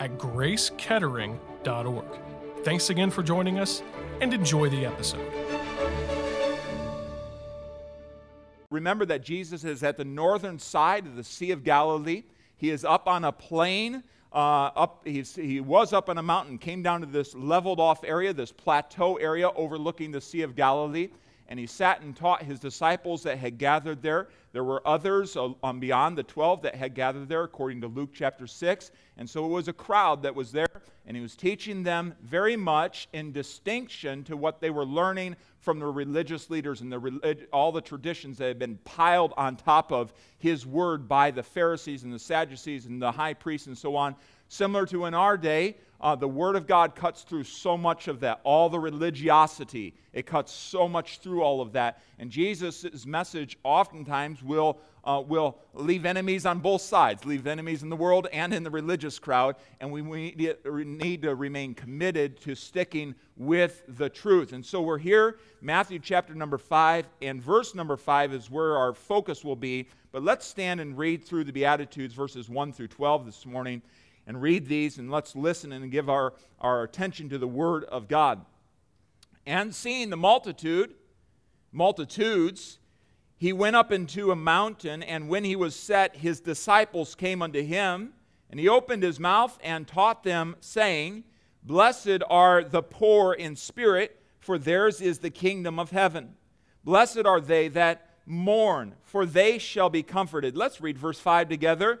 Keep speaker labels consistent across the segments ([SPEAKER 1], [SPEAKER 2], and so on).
[SPEAKER 1] at gracekettering.org. Thanks again for joining us and enjoy the episode.
[SPEAKER 2] Remember that Jesus is at the northern side of the Sea of Galilee. He is up on a plain. Uh, up, he was up on a mountain, came down to this leveled off area, this plateau area overlooking the Sea of Galilee and he sat and taught his disciples that had gathered there. There were others um, beyond the 12 that had gathered there, according to Luke chapter 6. And so it was a crowd that was there, and he was teaching them very much in distinction to what they were learning from the religious leaders and the all the traditions that had been piled on top of his word by the Pharisees and the Sadducees and the high priests and so on. Similar to in our day, uh, the Word of God cuts through so much of that, all the religiosity. It cuts so much through all of that. And Jesus' message oftentimes will, uh, will leave enemies on both sides, leave enemies in the world and in the religious crowd. And we, we need to remain committed to sticking with the truth. And so we're here, Matthew chapter number 5, and verse number 5 is where our focus will be. But let's stand and read through the Beatitudes, verses 1 through 12 this morning and read these and let's listen and give our, our attention to the Word of God. And seeing the multitude, multitudes, he went up into a mountain, and when he was set, his disciples came unto him, and he opened his mouth and taught them, saying, Blessed are the poor in spirit, for theirs is the kingdom of heaven. Blessed are they that mourn, for they shall be comforted. Let's read verse 5 together.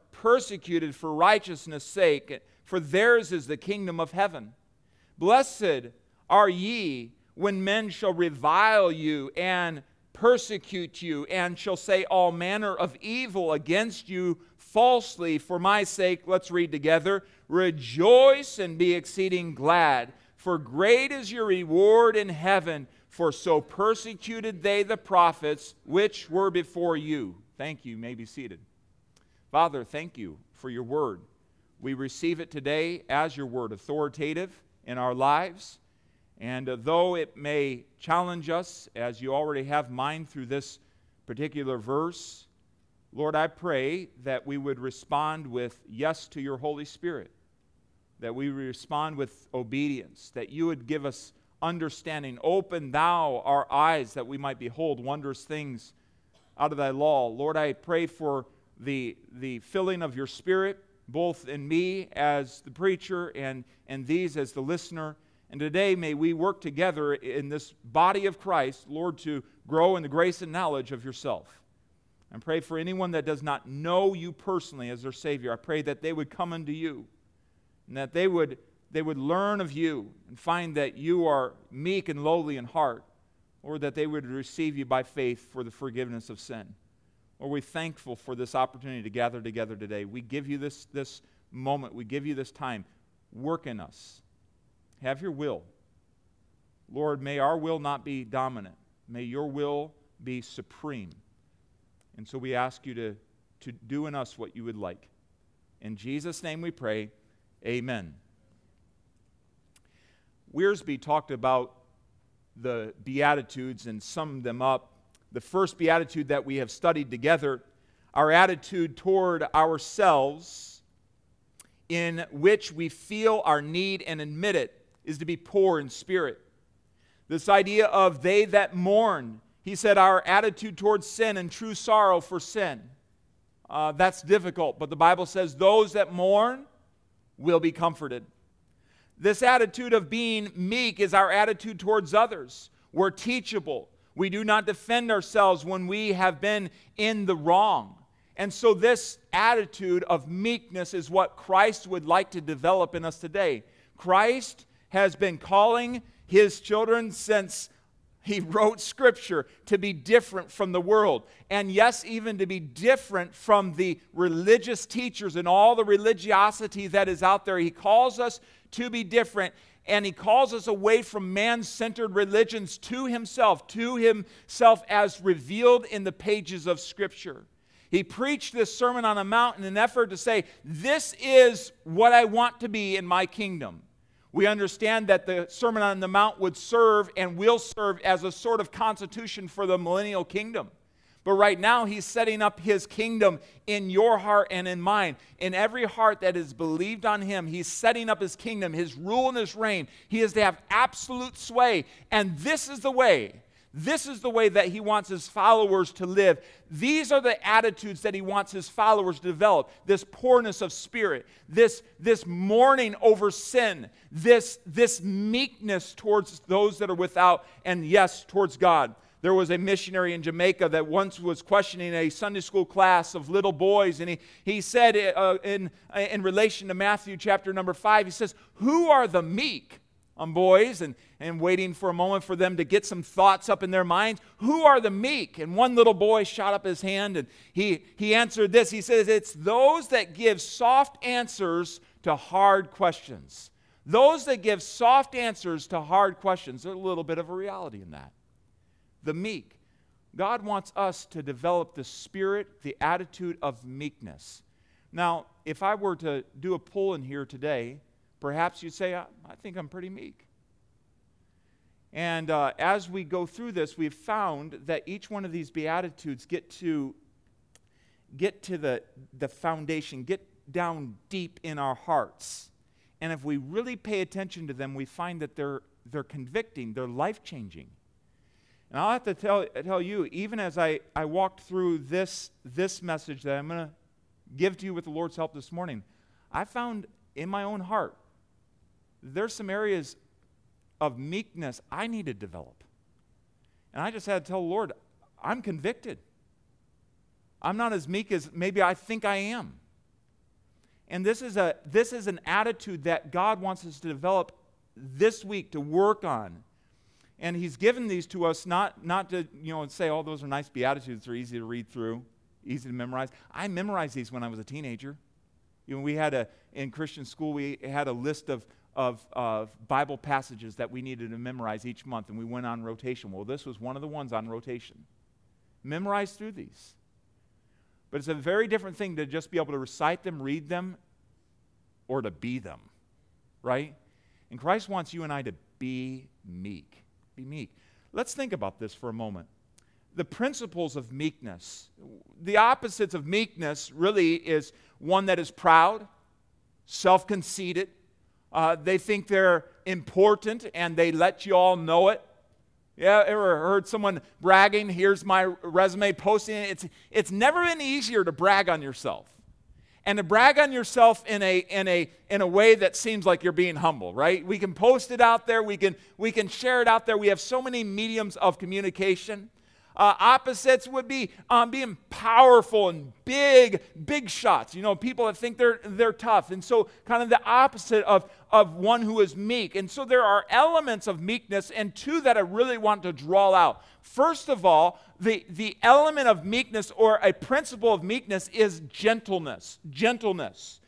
[SPEAKER 2] persecuted for righteousness' sake, for theirs is the kingdom of heaven. Blessed are ye when men shall revile you and persecute you, and shall say all manner of evil against you falsely for my sake. Let's read together. Rejoice and be exceeding glad, for great is your reward in heaven, for so persecuted they the prophets which were before you. Thank you. you may be seated. Father, thank you for your word. We receive it today as your word, authoritative in our lives. And uh, though it may challenge us, as you already have mine through this particular verse, Lord, I pray that we would respond with yes to your Holy Spirit, that we respond with obedience, that you would give us understanding. Open thou our eyes that we might behold wondrous things out of thy law. Lord, I pray for the, the filling of your spirit, both in me as the preacher and, and these as the listener. And today, may we work together in this body of Christ, Lord, to grow in the grace and knowledge of yourself. And pray for anyone that does not know you personally as their Savior. I pray that they would come unto you and that they would, they would learn of you and find that you are meek and lowly in heart, or that they would receive you by faith for the forgiveness of sin. Are we thankful for this opportunity to gather together today? We give you this, this moment, we give you this time. Work in us. Have your will. Lord, may our will not be dominant. May your will be supreme. And so we ask you to, to do in us what you would like. In Jesus' name we pray, amen. Wiersbe talked about the Beatitudes and summed them up the first beatitude that we have studied together, our attitude toward ourselves, in which we feel our need and admit it, is to be poor in spirit. This idea of they that mourn, he said, our attitude towards sin and true sorrow for sin. Uh, that's difficult, but the Bible says those that mourn will be comforted. This attitude of being meek is our attitude towards others. We're teachable. We do not defend ourselves when we have been in the wrong. And so, this attitude of meekness is what Christ would like to develop in us today. Christ has been calling his children since he wrote scripture to be different from the world. And yes, even to be different from the religious teachers and all the religiosity that is out there. He calls us to be different. And he calls us away from man centered religions to himself, to himself as revealed in the pages of scripture. He preached this Sermon on the Mount in an effort to say, This is what I want to be in my kingdom. We understand that the Sermon on the Mount would serve and will serve as a sort of constitution for the millennial kingdom. But right now, he's setting up his kingdom in your heart and in mine. In every heart that is believed on him, he's setting up his kingdom, his rule and his reign. He is to have absolute sway. And this is the way this is the way that he wants his followers to live. These are the attitudes that he wants his followers to develop this poorness of spirit, this, this mourning over sin, this, this meekness towards those that are without, and yes, towards God. There was a missionary in Jamaica that once was questioning a Sunday school class of little boys, and he, he said uh, in, in relation to Matthew chapter number five, he says, Who are the meek? on boys and, and waiting for a moment for them to get some thoughts up in their minds. Who are the meek? And one little boy shot up his hand and he, he answered this. He says, It's those that give soft answers to hard questions. Those that give soft answers to hard questions. There's a little bit of a reality in that. The meek. God wants us to develop the spirit, the attitude of meekness. Now, if I were to do a poll in here today, Perhaps you'd say, I, I think I'm pretty meek. And uh, as we go through this, we've found that each one of these Beatitudes get to, get to the, the foundation, get down deep in our hearts. And if we really pay attention to them, we find that they're, they're convicting, they're life changing. And I'll have to tell, tell you, even as I, I walked through this, this message that I'm going to give to you with the Lord's help this morning, I found in my own heart there's some areas of meekness I need to develop. And I just had to tell the Lord, I'm convicted. I'm not as meek as maybe I think I am. And this is, a, this is an attitude that God wants us to develop this week, to work on. And He's given these to us not, not to you know, say, oh, those are nice Beatitudes, they're easy to read through, easy to memorize. I memorized these when I was a teenager. You know, we had a, in Christian school, we had a list of of, of Bible passages that we needed to memorize each month, and we went on rotation. Well, this was one of the ones on rotation. Memorize through these. But it's a very different thing to just be able to recite them, read them, or to be them, right? And Christ wants you and I to be meek. Be meek. Let's think about this for a moment. The principles of meekness. The opposites of meekness really is one that is proud, self conceited, uh, they think they're important and they let you all know it. Yeah, ever heard someone bragging? Here's my resume posting it. It's, it's never been easier to brag on yourself. And to brag on yourself in a, in, a, in a way that seems like you're being humble, right? We can post it out there, we can, we can share it out there. We have so many mediums of communication. Uh, opposites would be um, being powerful and big, big shots. You know, people that think they're, they're tough. And so, kind of the opposite of, of one who is meek. And so, there are elements of meekness, and two that I really want to draw out. First of all, the, the element of meekness or a principle of meekness is gentleness. Gentleness.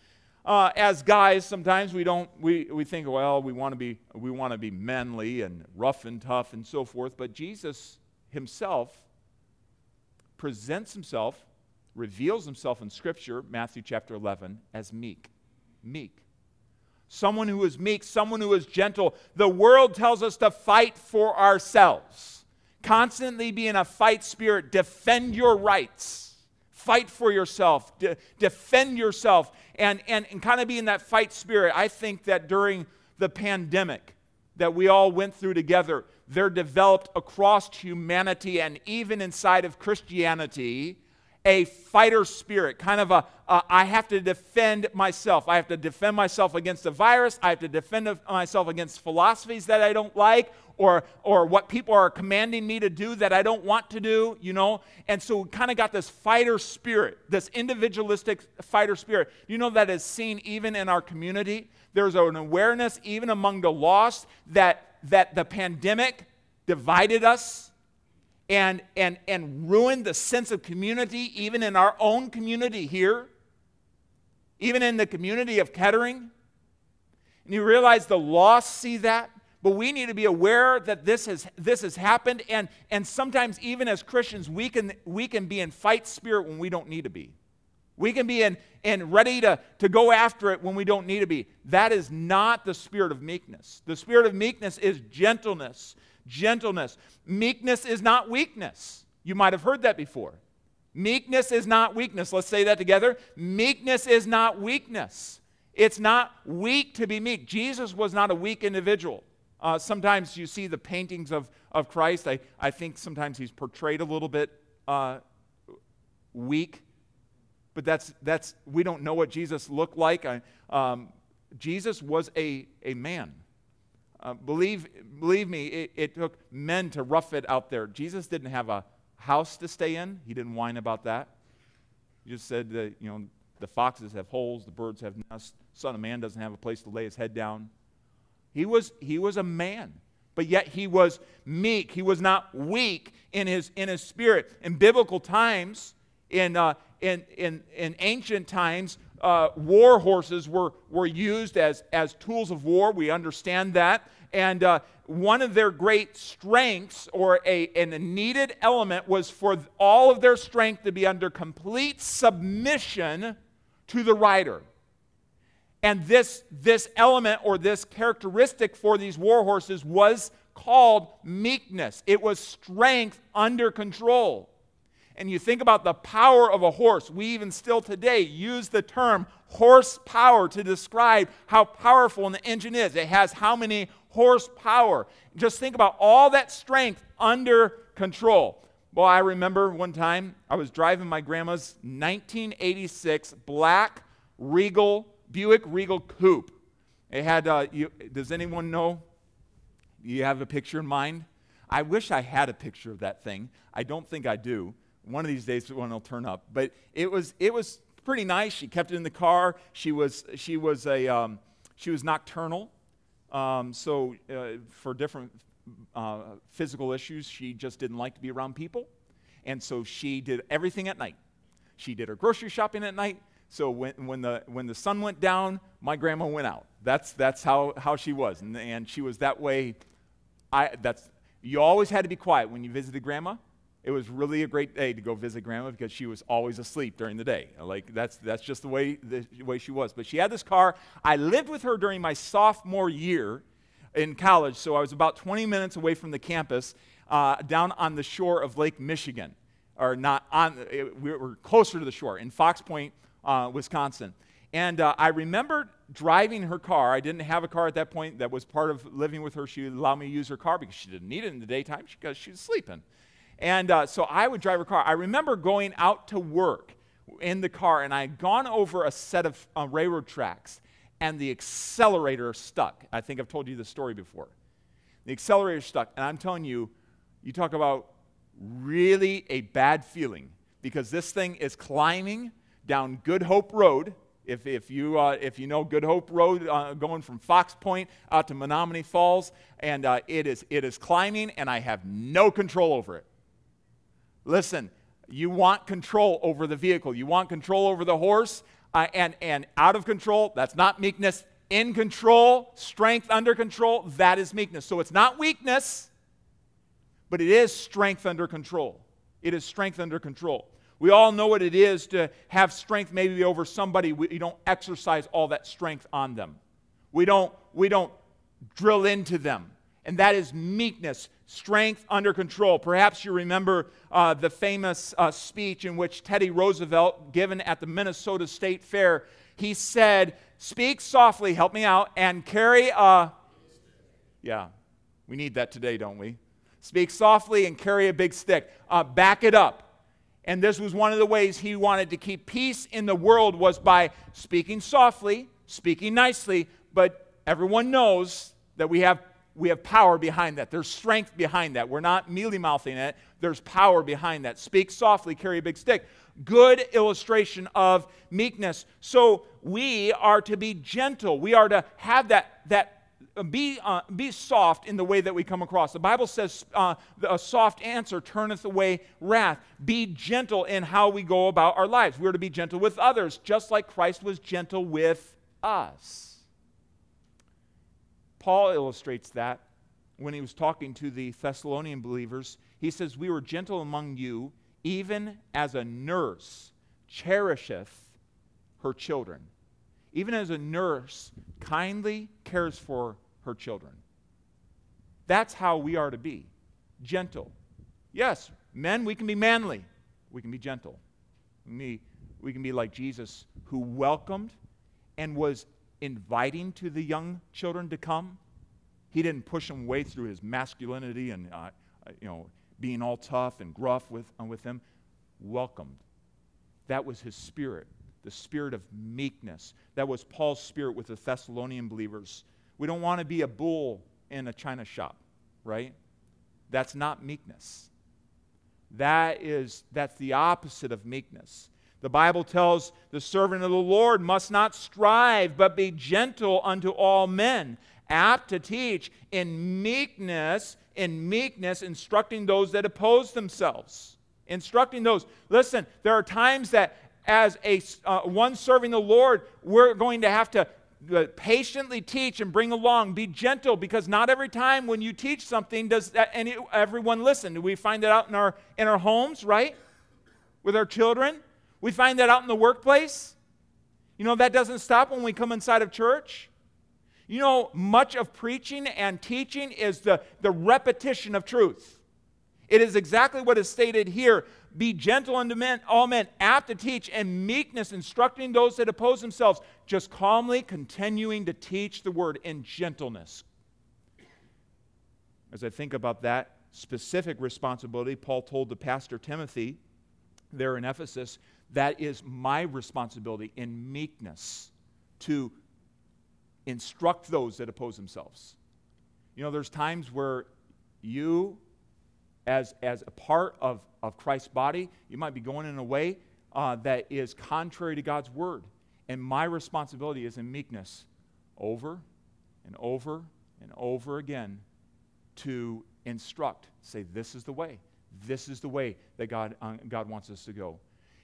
[SPEAKER 2] Uh, as guys, sometimes we don't we, we think, well, we want to be we want to be manly and rough and tough and so forth. But Jesus himself presents himself, reveals himself in Scripture, Matthew chapter 11, as meek. Meek. Someone who is meek, someone who is gentle. The world tells us to fight for ourselves. Constantly be in a fight spirit. Defend your rights. Fight for yourself. De- defend yourself. And, and, and kind of be in that fight spirit. I think that during the pandemic that we all went through together, they're developed across humanity and even inside of Christianity a fighter spirit, kind of a uh, I have to defend myself. I have to defend myself against a virus. I have to defend myself against philosophies that I don't like or, or what people are commanding me to do that I don't want to do, you know? And so we kind of got this fighter spirit, this individualistic fighter spirit. You know, that is seen even in our community. There's an awareness, even among the lost, that, that the pandemic divided us and, and, and ruined the sense of community, even in our own community here, even in the community of Kettering. And you realize the lost see that, but we need to be aware that this has, this has happened. And, and sometimes, even as Christians, we can, we can be in fight spirit when we don't need to be. We can be in, in ready to, to go after it when we don't need to be. That is not the spirit of meekness. The spirit of meekness is gentleness gentleness. Meekness is not weakness. You might have heard that before. Meekness is not weakness. Let's say that together. Meekness is not weakness. It's not weak to be meek. Jesus was not a weak individual. Uh, sometimes you see the paintings of, of Christ. I, I think sometimes he's portrayed a little bit uh, weak, but that's, that's, we don't know what Jesus looked like. I, um, Jesus was a, a man. Uh, believe, believe me, it, it took men to rough it out there. Jesus didn't have a house to stay in. He didn't whine about that. He just said that, you know, the foxes have holes, the birds have nests, Son of Man doesn't have a place to lay his head down. He was, he was a man, but yet he was meek. He was not weak in his, in his spirit. In biblical times, in, uh, in, in, in ancient times, uh, war horses were, were used as, as tools of war. We understand that. And uh, one of their great strengths, or a, a needed element, was for all of their strength to be under complete submission to the rider. And this, this element or this characteristic for these war horses was called meekness. It was strength under control and you think about the power of a horse, we even still today use the term horsepower to describe how powerful an engine is. It has how many horsepower. Just think about all that strength under control. Well, I remember one time I was driving my grandma's 1986 black Regal, Buick Regal Coupe. It had, uh, you, does anyone know? You have a picture in mind? I wish I had a picture of that thing. I don't think I do. One of these days, one will turn up. But it was, it was pretty nice. She kept it in the car. She was, she was, a, um, she was nocturnal. Um, so, uh, for different uh, physical issues, she just didn't like to be around people. And so she did everything at night. She did her grocery shopping at night. So when, when, the, when the sun went down, my grandma went out. That's, that's how, how she was. And, and she was that way. I, that's, you always had to be quiet when you visited grandma it was really a great day to go visit grandma because she was always asleep during the day. Like that's that's just the way the way she was. But she had this car. I lived with her during my sophomore year in college, so I was about 20 minutes away from the campus, uh, down on the shore of Lake Michigan, or not on. We were closer to the shore in Fox Point, uh, Wisconsin. And uh, I remember driving her car. I didn't have a car at that point. That was part of living with her. She would allow me to use her car because she didn't need it in the daytime because she was sleeping. And uh, so I would drive a car. I remember going out to work in the car, and I had gone over a set of uh, railroad tracks, and the accelerator stuck. I think I've told you the story before. The accelerator stuck, and I'm telling you, you talk about really a bad feeling because this thing is climbing down Good Hope Road. If, if, you, uh, if you know Good Hope Road uh, going from Fox Point out to Menomonee Falls, and uh, it, is, it is climbing, and I have no control over it. Listen, you want control over the vehicle, you want control over the horse, uh, and, and out of control, that's not meekness. In control, strength under control, that is meekness. So it's not weakness, but it is strength under control. It is strength under control. We all know what it is to have strength maybe over somebody. We don't exercise all that strength on them. We don't, we don't drill into them. And that is meekness, strength under control. Perhaps you remember uh, the famous uh, speech in which Teddy Roosevelt, given at the Minnesota State Fair, he said, Speak softly, help me out, and carry a. Yeah, we need that today, don't we? Speak softly and carry a big stick. Uh, back it up. and this was one of the ways he wanted to keep peace in the world was by speaking softly, speaking nicely, but everyone knows that we have we have power behind that. There's strength behind that. We're not mealy mouthing it. There's power behind that. Speak softly, carry a big stick. Good illustration of meekness. So we are to be gentle. We are to have that, that be, uh, be soft in the way that we come across. The Bible says uh, a soft answer turneth away wrath. Be gentle in how we go about our lives. We're to be gentle with others, just like Christ was gentle with us. Paul illustrates that when he was talking to the Thessalonian believers. He says, We were gentle among you, even as a nurse cherisheth her children. Even as a nurse kindly cares for her children. That's how we are to be gentle. Yes, men, we can be manly, we can be gentle. We can be, we can be like Jesus, who welcomed and was inviting to the young children to come. He didn't push them away through his masculinity and uh, uh you know being all tough and gruff with, uh, with them. Welcomed. That was his spirit, the spirit of meekness. That was Paul's spirit with the Thessalonian believers. We don't want to be a bull in a china shop, right? That's not meekness. That is that's the opposite of meekness. The Bible tells the servant of the Lord must not strive, but be gentle unto all men, apt to teach in meekness, in meekness, instructing those that oppose themselves. Instructing those. Listen, there are times that as a uh, one serving the Lord, we're going to have to uh, patiently teach and bring along. Be gentle because not every time when you teach something does any, everyone listen. We find that out in our in our homes, right? With our children, we find that out in the workplace. You know that doesn't stop when we come inside of church. You know, much of preaching and teaching is the, the repetition of truth. It is exactly what is stated here be gentle unto men, all men, apt to teach, and meekness, instructing those that oppose themselves, just calmly continuing to teach the word in gentleness. As I think about that specific responsibility, Paul told the pastor Timothy there in Ephesus, that is my responsibility in meekness to instruct those that oppose themselves. You know, there's times where you as, as a part of, of Christ's body, you might be going in a way uh, that is contrary to God's word. And my responsibility is in meekness over and over and over again to instruct, say, this is the way. This is the way that God, uh, God wants us to go.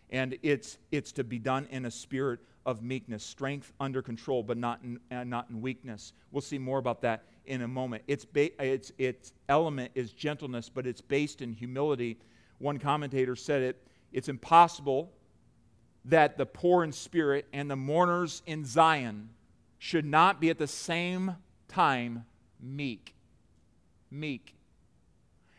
[SPEAKER 2] And it's, it's to be done in a spirit of meekness, strength under control, but not in, uh, not in weakness. We'll see more about that in a moment. Its, ba- its, its element is gentleness, but it's based in humility. One commentator said it it's impossible that the poor in spirit and the mourners in Zion should not be at the same time meek. Meek.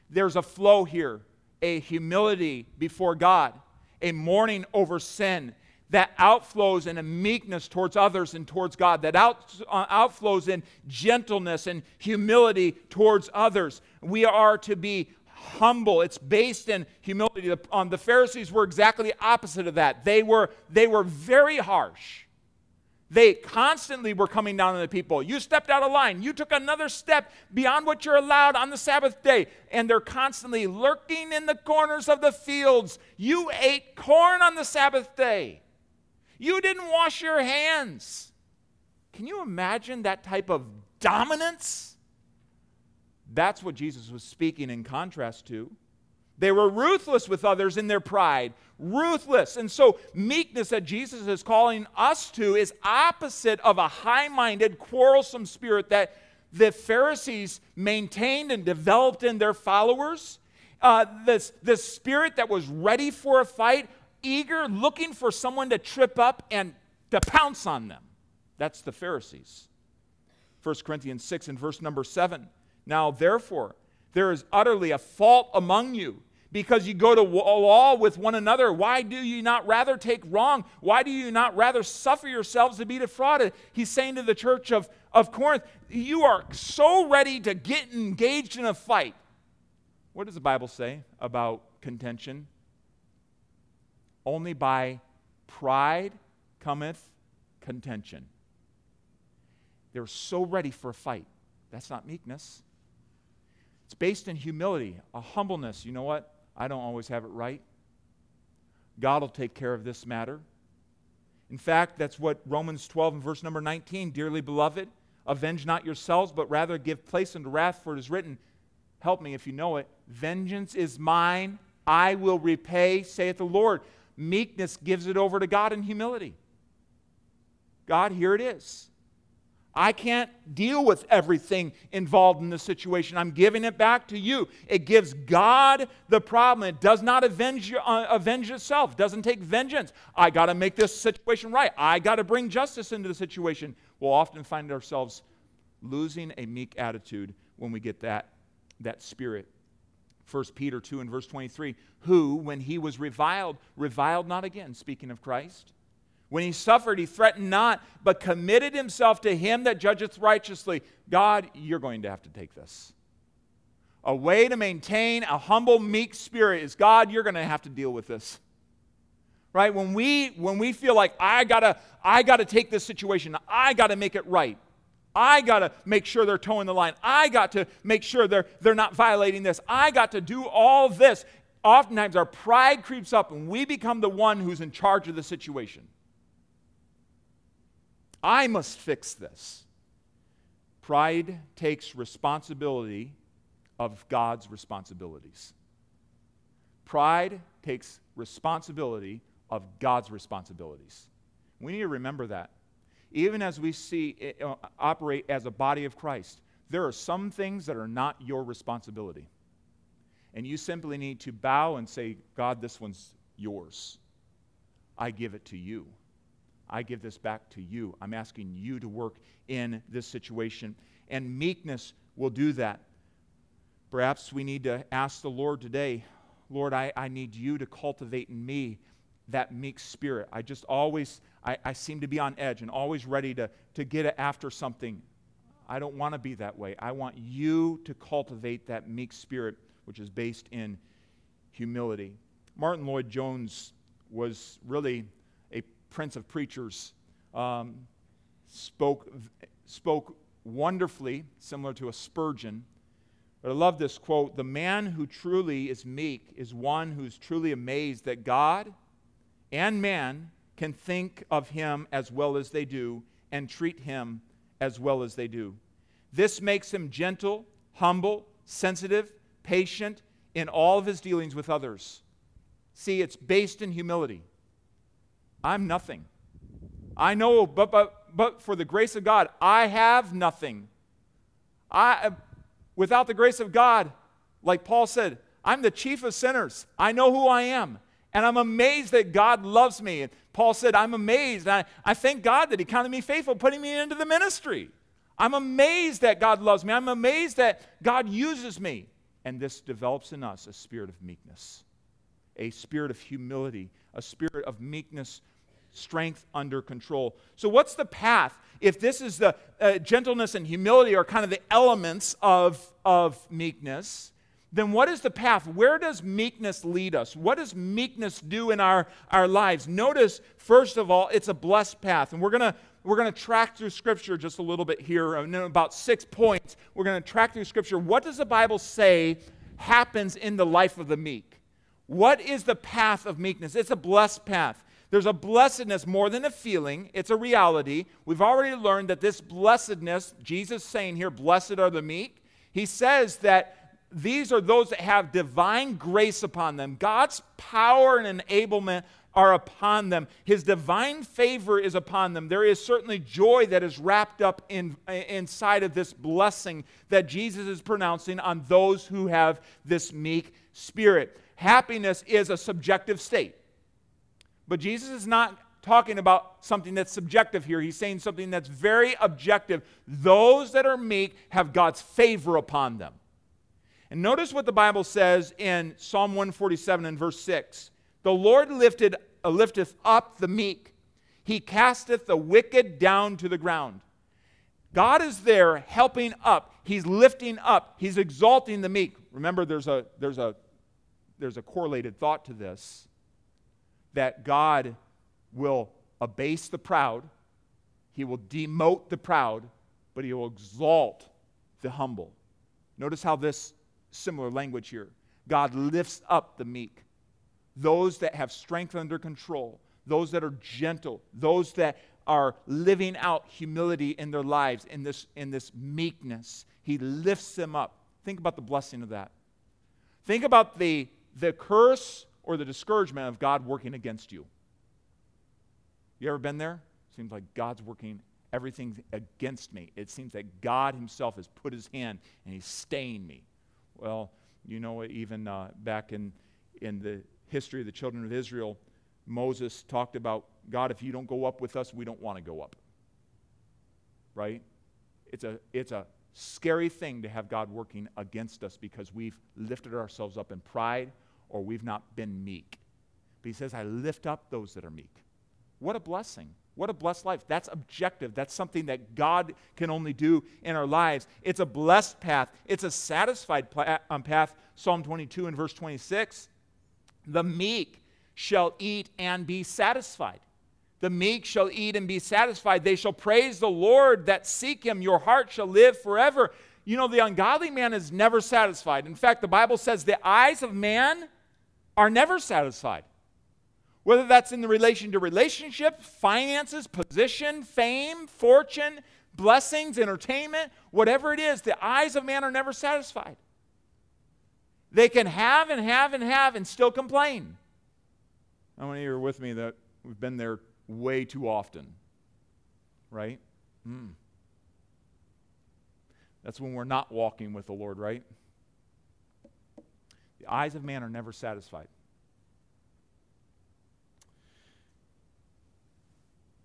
[SPEAKER 2] There's a flow here, a humility before God, a mourning over sin, that outflows in a meekness towards others and towards God, that out, uh, outflows in gentleness and humility towards others. We are to be humble. It's based in humility. The, um, the Pharisees were exactly opposite of that. They were, they were very harsh. They constantly were coming down on the people. You stepped out of line. You took another step beyond what you're allowed on the Sabbath day. And they're constantly lurking in the corners of the fields. You ate corn on the Sabbath day. You didn't wash your hands. Can you imagine that type of dominance? That's what Jesus was speaking in contrast to. They were ruthless with others in their pride. Ruthless. And so, meekness that Jesus is calling us to is opposite of a high minded, quarrelsome spirit that the Pharisees maintained and developed in their followers. Uh, this, this spirit that was ready for a fight, eager, looking for someone to trip up and to pounce on them. That's the Pharisees. 1 Corinthians 6 and verse number 7. Now, therefore, there is utterly a fault among you because you go to law with one another. Why do you not rather take wrong? Why do you not rather suffer yourselves to be defrauded? He's saying to the church of, of Corinth, You are so ready to get engaged in a fight. What does the Bible say about contention? Only by pride cometh contention. They're so ready for a fight. That's not meekness. It's based in humility, a humbleness. You know what? I don't always have it right. God will take care of this matter. In fact, that's what Romans 12 and verse number 19, dearly beloved, avenge not yourselves, but rather give place unto wrath, for it is written, help me if you know it, vengeance is mine, I will repay, saith the Lord. Meekness gives it over to God in humility. God, here it is. I can't deal with everything involved in the situation. I'm giving it back to you. It gives God the problem. It does not avenge, uh, avenge itself, it doesn't take vengeance. I got to make this situation right. I got to bring justice into the situation. We'll often find ourselves losing a meek attitude when we get that, that spirit. 1 Peter 2 and verse 23 Who, when he was reviled, reviled not again, speaking of Christ when he suffered, he threatened not, but committed himself to him that judgeth righteously. God, you're going to have to take this. A way to maintain a humble, meek spirit is God, you're going to have to deal with this. Right? When we when we feel like I gotta I gotta take this situation, I gotta make it right. I got to make sure they're toeing the line. I got to make sure they're, they're not violating this. I got to do all this. Oftentimes, our pride creeps up and we become the one who's in charge of the situation. I must fix this. Pride takes responsibility of God's responsibilities. Pride takes responsibility of God's responsibilities. We need to remember that. Even as we see it, uh, operate as a body of Christ, there are some things that are not your responsibility. And you simply need to bow and say, God, this one's yours. I give it to you. I give this back to you. I'm asking you to work in this situation. And meekness will do that. Perhaps we need to ask the Lord today, Lord, I, I need you to cultivate in me that meek spirit. I just always, I, I seem to be on edge and always ready to, to get after something. I don't want to be that way. I want you to cultivate that meek spirit, which is based in humility. Martyn Lloyd-Jones was really prince of preachers, um, spoke, spoke wonderfully, similar to a Spurgeon. But I love this quote The man who truly is meek is one who's truly amazed that God and man can think of him as well as they do and treat him as well as they do. This makes him gentle, humble, sensitive, patient in all of his dealings with others. See, it's based in humility. I'm nothing. I know, but, but, but for the grace of God, I have nothing. I, without the grace of God, like Paul said, I'm the chief of sinners. I know who I am. And I'm amazed that God loves me. And Paul said, I'm amazed. I, I thank God that He counted me faithful, putting me into the ministry. I'm amazed that God loves me. I'm amazed that God uses me. And this develops in us a spirit of meekness, a spirit of humility, a spirit of meekness strength under control. So, what's the path? If this is the uh, gentleness and humility are kind of the elements of, of meekness, then what is the path? Where does meekness lead us? What does meekness do in our, our lives? Notice, first of all, it's a blessed path. And we're going to we're going to track through Scripture just a little bit here, and about six points. We're going to track through Scripture. What does the Bible say happens in the life of the meek? What is the path of meekness? It's a blessed path. There's a blessedness more than a feeling, it's a reality. We've already learned that this blessedness, Jesus saying here, blessed are the meek, he says that these are those that have divine grace upon them. God's power and enablement are upon them. His divine favor is upon them. There is certainly joy that is wrapped up in, inside of this blessing that Jesus is pronouncing on those who have this meek spirit. Happiness is a subjective state. But Jesus is not talking about something that's subjective here. He's saying something that's very objective. Those that are meek have God's favor upon them. And notice what the Bible says in Psalm 147 and verse 6. The Lord lifted, uh, lifteth up the meek, he casteth the wicked down to the ground. God is there helping up. He's lifting up. He's exalting the meek. Remember, there's a, there's a, there's a correlated thought to this. That God will abase the proud, he will demote the proud, but he will exalt the humble. Notice how this similar language here. God lifts up the meek, those that have strength under control, those that are gentle, those that are living out humility in their lives in this, in this meekness. He lifts them up. Think about the blessing of that. Think about the, the curse or the discouragement of God working against you. You ever been there? Seems like God's working everything against me. It seems that God Himself has put His hand and He's staying me. Well, you know, even uh, back in, in the history of the children of Israel, Moses talked about God, if you don't go up with us, we don't want to go up. Right? It's a, it's a scary thing to have God working against us because we've lifted ourselves up in pride or we've not been meek. But he says, I lift up those that are meek. What a blessing. What a blessed life. That's objective. That's something that God can only do in our lives. It's a blessed path, it's a satisfied um, path. Psalm 22 and verse 26. The meek shall eat and be satisfied. The meek shall eat and be satisfied. They shall praise the Lord that seek him. Your heart shall live forever. You know, the ungodly man is never satisfied. In fact, the Bible says the eyes of man are never satisfied. Whether that's in the relation to relationship, finances, position, fame, fortune, blessings, entertainment, whatever it is, the eyes of man are never satisfied. They can have and have and have and still complain. How many of you are with me that we've been there way too often? Right? Mm. That's when we're not walking with the Lord, right? The eyes of man are never satisfied.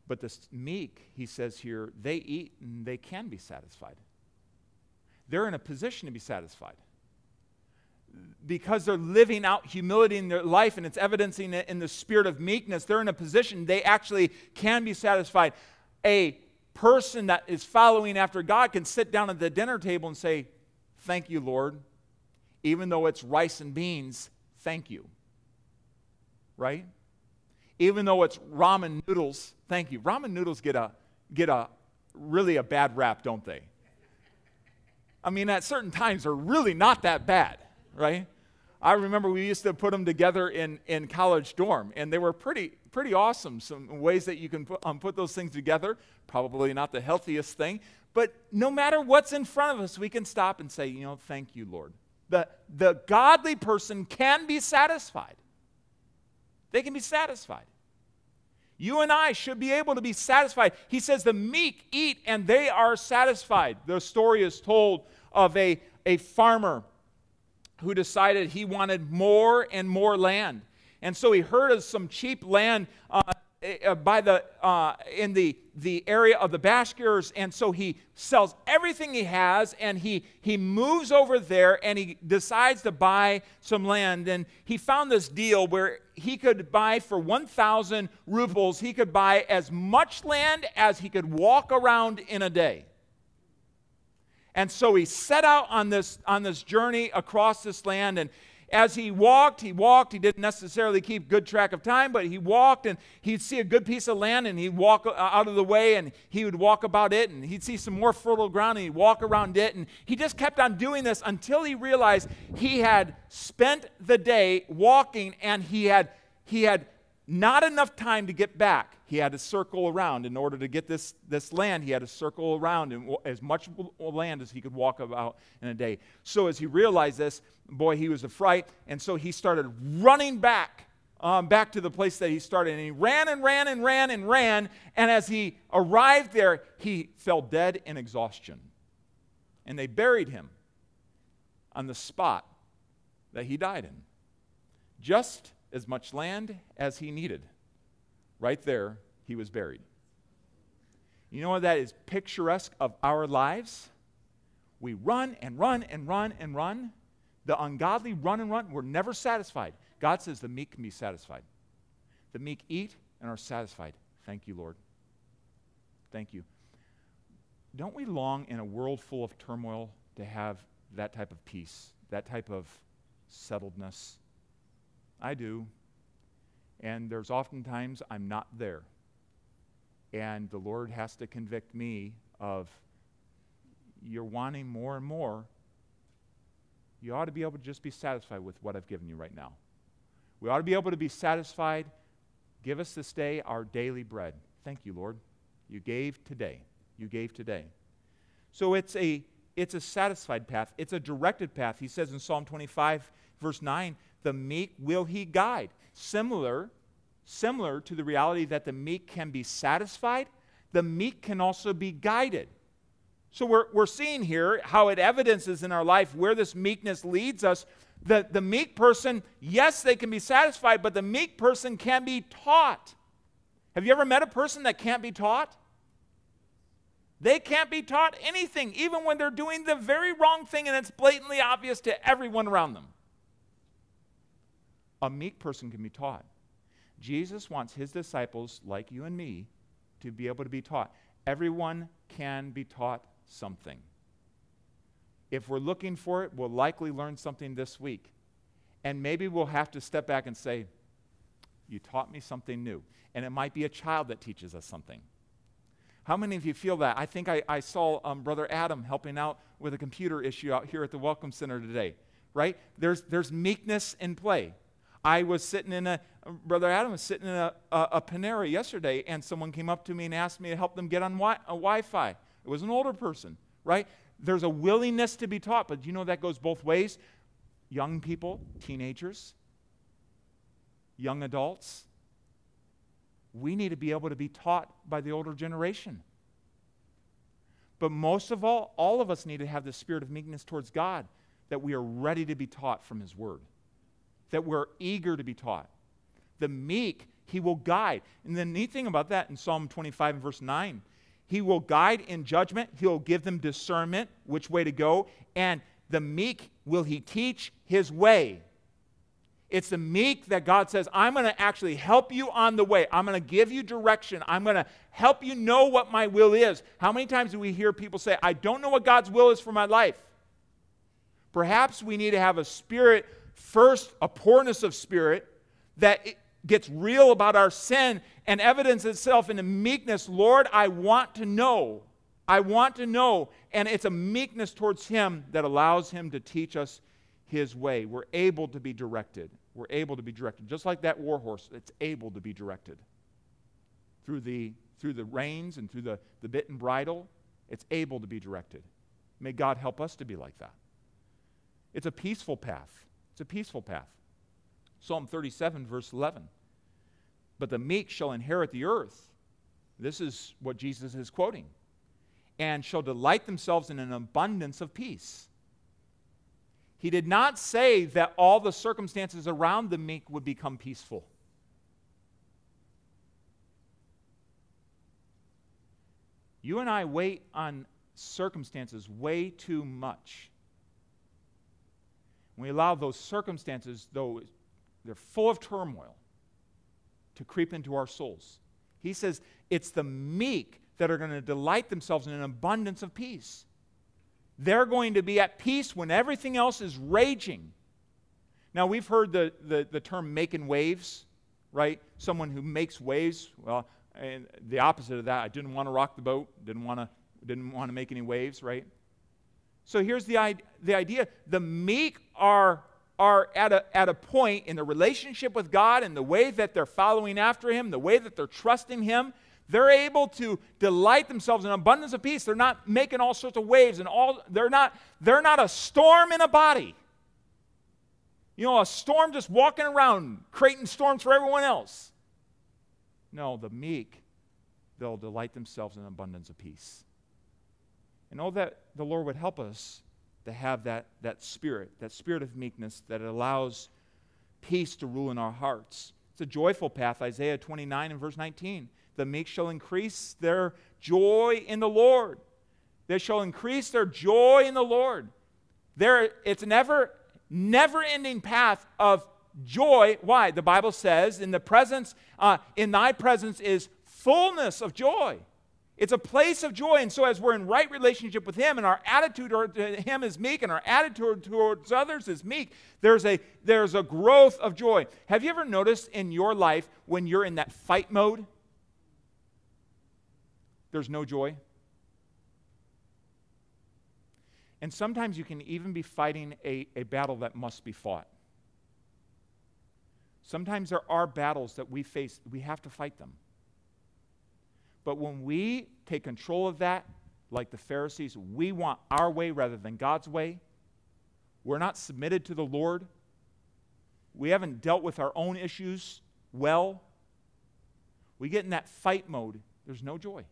[SPEAKER 2] But the meek, he says here, they eat and they can be satisfied. They're in a position to be satisfied. Because they're living out humility in their life and it's evidencing it in the spirit of meekness, they're in a position they actually can be satisfied. A person that is following after God can sit down at the dinner table and say, Thank you, Lord. Even though it's rice and beans, thank you. Right? even though it's ramen noodles. Thank you. Ramen noodles get a get a really a bad rap, don't they? I mean, at certain times they're really not that bad, right? I remember we used to put them together in, in college dorm, and they were pretty pretty awesome. Some ways that you can put, um, put those things together. Probably not the healthiest thing, but no matter what's in front of us, we can stop and say, you know, thank you, Lord. The the godly person can be satisfied. They can be satisfied. You and I should be able to be satisfied. He says, The meek eat and they are satisfied. The story is told of a, a farmer who decided he wanted more and more land. And so he heard of some cheap land uh, by the, uh, in the, the area of the Bashkirs, and so he sells everything he has, and he, he moves over there, and he decides to buy some land. And he found this deal where he could buy for 1,000 rubles, he could buy as much land as he could walk around in a day. And so he set out on this, on this journey across this land, and as he walked, he walked. He didn't necessarily keep good track of time, but he walked and he'd see a good piece of land and he'd walk uh, out of the way and he would walk about it and he'd see some more fertile ground and he'd walk around it. And he just kept on doing this until he realized he had spent the day walking and he had, he had not enough time to get back. He had to circle around. In order to get this, this land, he had to circle around and as much land as he could walk about in a day. So as he realized this, boy, he was a fright. And so he started running back, um, back to the place that he started. And he ran and ran and ran and ran. And as he arrived there, he fell dead in exhaustion. And they buried him on the spot that he died in. Just as much land as he needed. Right there, he was buried. You know what that is picturesque of our lives? We run and run and run and run. The ungodly run and run. We're never satisfied. God says the meek can be satisfied. The meek eat and are satisfied. Thank you, Lord. Thank you. Don't we long in a world full of turmoil to have that type of peace, that type of settledness? I do. And there's oftentimes I'm not there. And the Lord has to convict me of you're wanting more and more. You ought to be able to just be satisfied with what I've given you right now. We ought to be able to be satisfied. Give us this day our daily bread. Thank you, Lord. You gave today. You gave today. So it's a it's a satisfied path. It's a directed path. He says in Psalm 25 verse 9, "The meek will he guide." Similar similar to the reality that the meek can be satisfied, the meek can also be guided. So we're, we're seeing here how it evidences in our life where this meekness leads us. The, the meek person, yes, they can be satisfied, but the meek person can be taught. Have you ever met a person that can't be taught? They can't be taught anything, even when they're doing the very wrong thing and it's blatantly obvious to everyone around them. A meek person can be taught. Jesus wants his disciples, like you and me, to be able to be taught. Everyone can be taught something. If we're looking for it, we'll likely learn something this week. And maybe we'll have to step back and say, You taught me something new. And it might be a child that teaches us something. How many of you feel that? I think I, I saw um, Brother Adam helping out with a computer issue out here at the Welcome Center today, right? There's, there's meekness in play. I was sitting in a, Brother Adam was sitting in a, a, a Panera yesterday, and someone came up to me and asked me to help them get on wi- uh, a Wi Fi. It was an older person, right? There's a willingness to be taught, but you know that goes both ways. Young people, teenagers, young adults, we need to be able to be taught by the older generation. But most of all, all of us need to have the spirit of meekness towards God, that we are ready to be taught from His Word, that we're eager to be taught. The meek, He will guide. And the neat thing about that in Psalm 25 and verse 9, He will guide in judgment, He'll give them discernment, which way to go, and the meek will He teach His way. It's the meek that God says, I'm going to actually help you on the way. I'm going to give you direction. I'm going to help you know what my will is. How many times do we hear people say, I don't know what God's will is for my life? Perhaps we need to have a spirit, first, a poorness of spirit that gets real about our sin and evidence itself in the meekness. Lord, I want to know. I want to know. And it's a meekness towards Him that allows Him to teach us his way. We're able to be directed. We're able to be directed. Just like that warhorse it's able to be directed. Through the, through the reins and through the, the bit and bridle, it's able to be directed. May God help us to be like that. It's a peaceful path. It's a peaceful path. Psalm 37, verse 11. But the meek shall inherit the earth. This is what Jesus is quoting. And shall delight themselves in an abundance of peace. He did not say that all the circumstances around the meek would become peaceful. You and I wait on circumstances way too much. We allow those circumstances, though they're full of turmoil, to creep into our souls. He says it's the meek that are going to delight themselves in an abundance of peace. They're going to be at peace when everything else is raging. Now, we've heard the, the, the term making waves, right? Someone who makes waves. Well, and the opposite of that, I didn't want to rock the boat, didn't want to, didn't want to make any waves, right? So here's the, the idea the meek are, are at, a, at a point in the relationship with God and the way that they're following after Him, the way that they're trusting Him, they're able to delight themselves in abundance of peace. They're not making all sorts of waves and all they're not they're not a storm in a body. You know, a storm just walking around creating storms for everyone else. No, the meek, they'll delight themselves in abundance of peace. And all that the Lord would help us to have that, that spirit, that spirit of meekness that allows peace to rule in our hearts. It's a joyful path, Isaiah 29 and verse 19. The meek shall increase their joy in the Lord. They shall increase their joy in the Lord. There, it's a never, never ending path of joy. Why? The Bible says, in the presence, uh, in thy presence is fullness of joy. It's a place of joy. And so, as we're in right relationship with Him and our attitude toward Him is meek and our attitude towards others is meek, there's a, there's a growth of joy. Have you ever noticed in your life when you're in that fight mode, there's no joy? And sometimes you can even be fighting a, a battle that must be fought. Sometimes there are battles that we face, we have to fight them. But when we take control of that, like the Pharisees, we want our way rather than God's way. We're not submitted to the Lord. We haven't dealt with our own issues well. We get in that fight mode. There's no joy.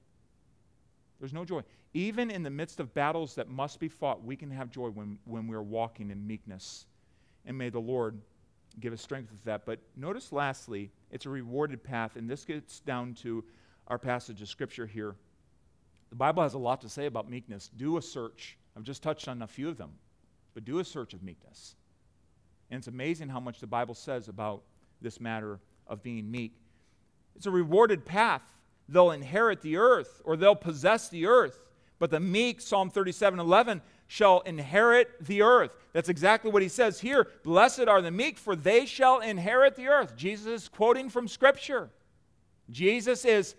[SPEAKER 2] There's no joy. Even in the midst of battles that must be fought, we can have joy when, when we're walking in meekness. And may the Lord give us strength with that. But notice, lastly, it's a rewarded path. And this gets down to our passage of Scripture here. The Bible has a lot to say about meekness. Do a search. I've just touched on a few of them, but do a search of meekness. And it's amazing how much the Bible says about this matter of being meek. It's a rewarded path. They'll inherit the earth or they'll possess the earth. But the meek, Psalm 37 11, shall inherit the earth. That's exactly what he says here. Blessed are the meek, for they shall inherit the earth. Jesus is quoting from Scripture. Jesus is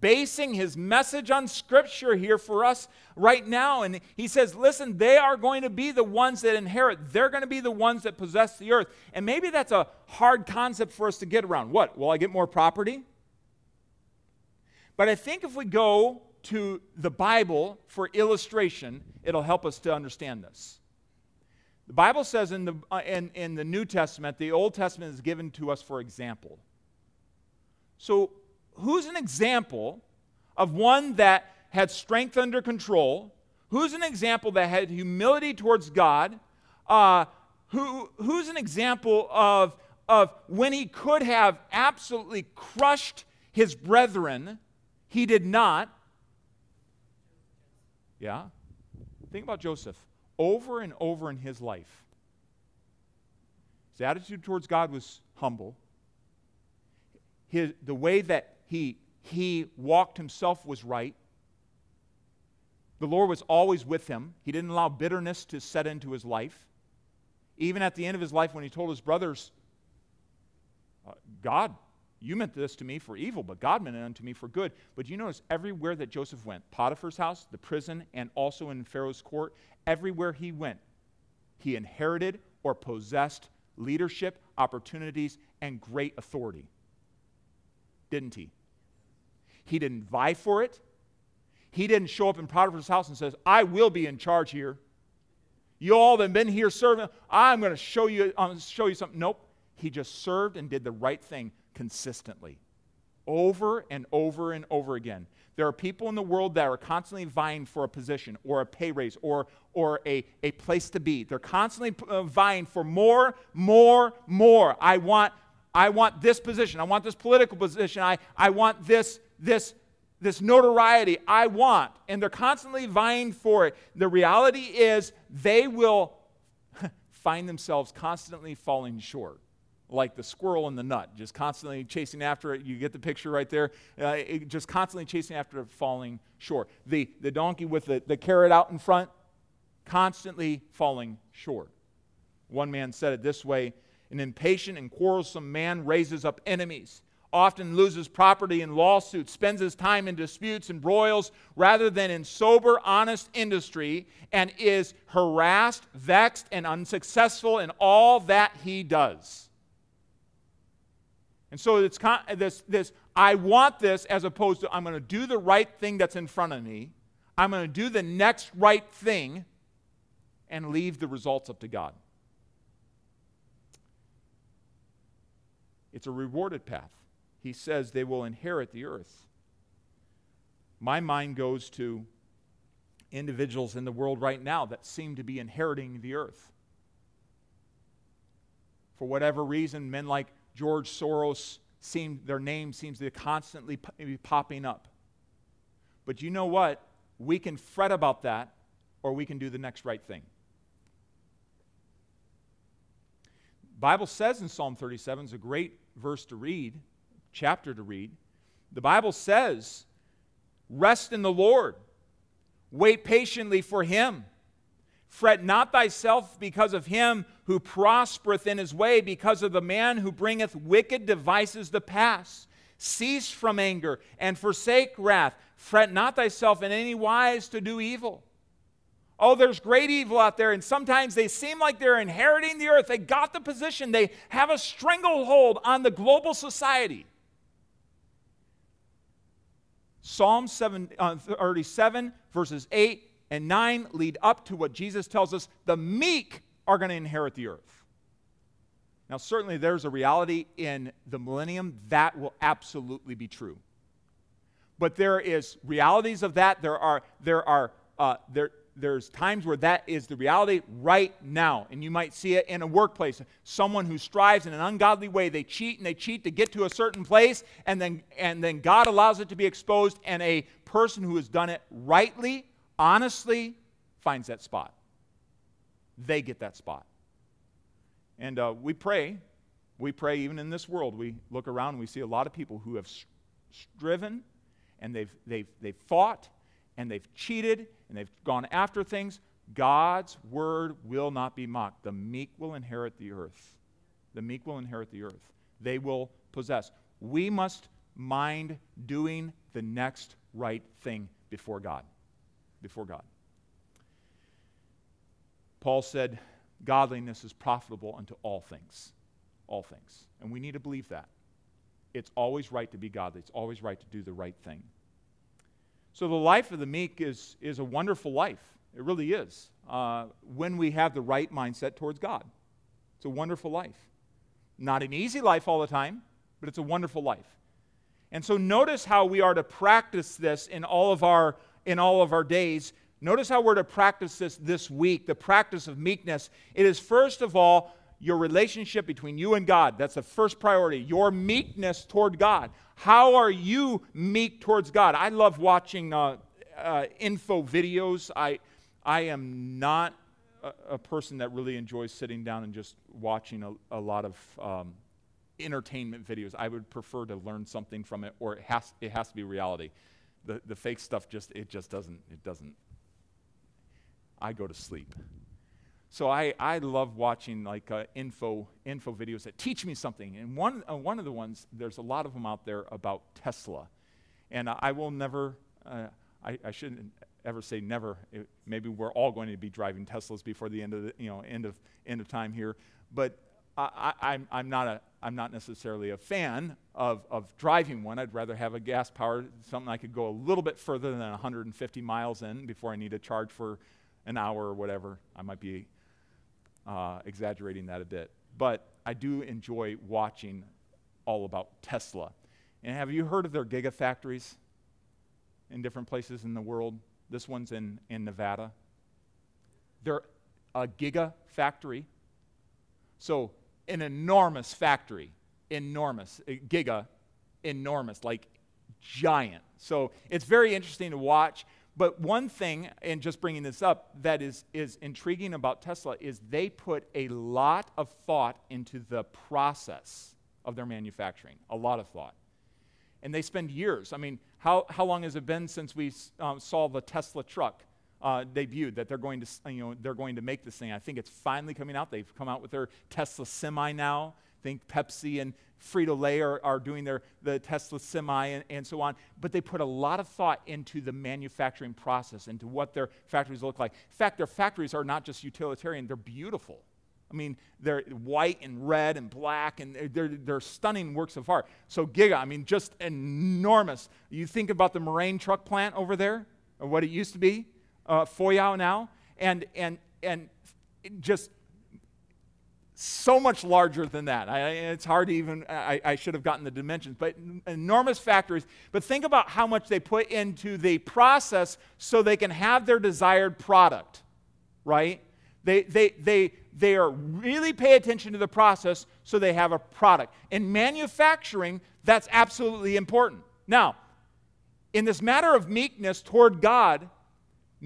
[SPEAKER 2] basing his message on scripture here for us right now. And he says, listen, they are going to be the ones that inherit. They're going to be the ones that possess the earth. And maybe that's a hard concept for us to get around. What? Will I get more property? But I think if we go to the Bible for illustration, it'll help us to understand this. The Bible says in the, uh, in, in the New Testament, the Old Testament is given to us for example. So who's an example of one that had strength under control? Who's an example that had humility towards God? Uh, who, who's an example of, of when he could have absolutely crushed his brethren, he did not? Yeah? Think about Joseph. Over and over in his life, his attitude towards God was humble. His, the way that he, he walked himself was right. The Lord was always with him. He didn't allow bitterness to set into his life. Even at the end of his life, when he told his brothers, uh, God, you meant this to me for evil, but God meant it unto me for good. But you notice everywhere that Joseph went, Potiphar's house, the prison, and also in Pharaoh's court, everywhere he went, he inherited or possessed leadership, opportunities, and great authority didn't he? He didn't vie for it. He didn't show up in Potiphar's house and says, I will be in charge here. You all have been here serving, I'm going to show you, I'm going to show you something. Nope. He just served and did the right thing consistently. Over and over and over again. There are people in the world that are constantly vying for a position or a pay raise or, or a, a place to be. They're constantly uh, vying for more, more, more. I want I want this position. I want this political position. I, I want this, this, this notoriety. I want. And they're constantly vying for it. The reality is they will find themselves constantly falling short. Like the squirrel in the nut, just constantly chasing after it. You get the picture right there. Uh, it, just constantly chasing after it, falling short. The, the donkey with the, the carrot out in front, constantly falling short. One man said it this way an impatient and quarrelsome man raises up enemies, often loses property in lawsuits, spends his time in disputes and broils rather than in sober, honest industry, and is harassed, vexed, and unsuccessful in all that he does. And so it's this, this I want this as opposed to I'm going to do the right thing that's in front of me. I'm going to do the next right thing and leave the results up to God. It's a rewarded path. He says they will inherit the earth. My mind goes to individuals in the world right now that seem to be inheriting the earth. For whatever reason, men like George Soros seem their name seems to constantly be popping up. But you know what? We can fret about that or we can do the next right thing. Bible says in Psalm 37 is a great verse to read, chapter to read. The Bible says, Rest in the Lord. Wait patiently for him. Fret not thyself because of him who prospereth in his way, because of the man who bringeth wicked devices to pass. Cease from anger and forsake wrath. Fret not thyself in any wise to do evil. Oh, there's great evil out there, and sometimes they seem like they're inheriting the earth. They got the position, they have a stranglehold on the global society. Psalm 7, uh, 37, verses 8 and 9 lead up to what Jesus tells us the meek are going to inherit the earth. Now, certainly there's a reality in the millennium that will absolutely be true. But there is realities of that. There are, there are, uh, there, there's times where that is the reality right now. And you might see it in a workplace. Someone who strives in an ungodly way, they cheat and they cheat to get to a certain place, and then, and then God allows it to be exposed, and a person who has done it rightly, honestly, finds that spot. They get that spot. And uh, we pray, we pray even in this world, we look around and we see a lot of people who have striven and they've, they've, they've fought and they've cheated and they've gone after things, God's word will not be mocked. The meek will inherit the earth. The meek will inherit the earth. They will possess. We must mind doing the next right thing before God. Before God. Paul said, Godliness is profitable unto all things. All things. And we need to believe that. It's always right to be godly, it's always right to do the right thing. So the life of the meek is, is a wonderful life. It really is. Uh, when we have the right mindset towards God, it's a wonderful life. Not an easy life all the time, but it's a wonderful life. And so notice how we are to practice this in all of our in all of our days. Notice how we're to practice this this week, the practice of meekness. It is first of all your relationship between you and God. That's the first priority. Your meekness toward God. How are you meek towards God? I love watching uh, uh, info videos. I, I am not a, a, person that really enjoys sitting down and just watching a, a lot of um, entertainment videos. I would prefer to learn something from it, or it has, it has to be reality. The, the fake stuff just, it just doesn't, it doesn't. I go to sleep. So I, I love watching like uh, info, info videos that teach me something. And one, uh, one of the ones, there's a lot of them out there about Tesla. And I will never, uh, I, I shouldn't ever say never. It, maybe we're all going to be driving Teslas before the end of the, you know, end of, end of time here. But I, I'm, I'm, not a, I'm not necessarily a fan of, of driving one. I'd rather have a gas powered, something I could go a little bit further than 150 miles in before I need to charge for an hour or whatever. I might be uh, exaggerating that a bit. But I do enjoy watching all about Tesla. And have you heard of their gigafactories in different places in the world? This one's in, in Nevada. They're a gigafactory. So, an enormous factory. Enormous. Giga, enormous, like giant. So, it's very interesting to watch. But one thing, and just bringing this up, that is, is intriguing about Tesla is they put a lot of thought into the process of their manufacturing, a lot of thought. And they spend years. I mean, how, how long has it been since we um, saw the Tesla truck uh, debuted that they're going, to, you know, they're going to make this thing? I think it's finally coming out. They've come out with their Tesla Semi now think Pepsi and Frito Lay are, are doing their the Tesla Semi and, and so on. But they put a lot of thought into the manufacturing process, into what their factories look like. In fact, their factories are not just utilitarian; they're beautiful. I mean, they're white and red and black, and they're, they're stunning works of art. So, Giga, I mean, just enormous. You think about the Moraine truck plant over there, or what it used to be, uh, Fuyao now, and, and, and just so much larger than that. I, it's hard to even, I, I, should have gotten the dimensions, but enormous factories. But think about how much they put into the process so they can have their desired product, right? They, they, they, they are really pay attention to the process so they have a product. In manufacturing, that's absolutely important. Now, in this matter of meekness toward God,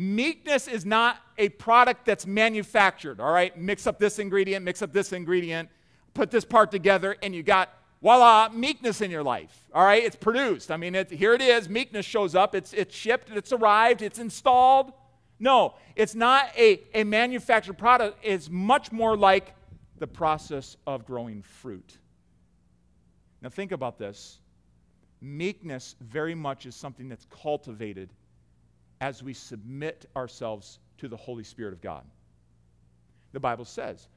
[SPEAKER 2] Meekness is not a product that's manufactured, all right? Mix up this ingredient, mix up this ingredient, put this part together, and you got voila, meekness in your life. All right, it's produced. I mean, it, here it is. Meekness shows up. It's, it's shipped, it's arrived, it's installed. No, it's not a, a manufactured product. It's much more like the process of growing fruit. Now, think about this. Meekness very much is something that's cultivated as we submit ourselves to the Holy Spirit of God. The Bible says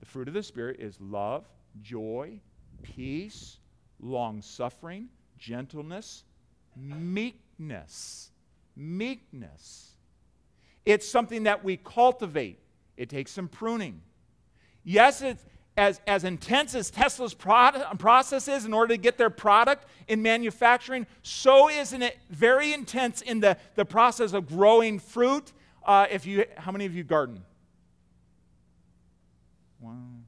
[SPEAKER 2] the fruit of the Spirit is love, joy, peace, long suffering, gentleness, meekness. Meekness. It's something that we cultivate. It takes some pruning. Yes, it's as, as intense as Tesla's product, process is in order to get their product in manufacturing, so isn't it very intense in the, the process of growing fruit? Uh, if you, how many of you garden? One.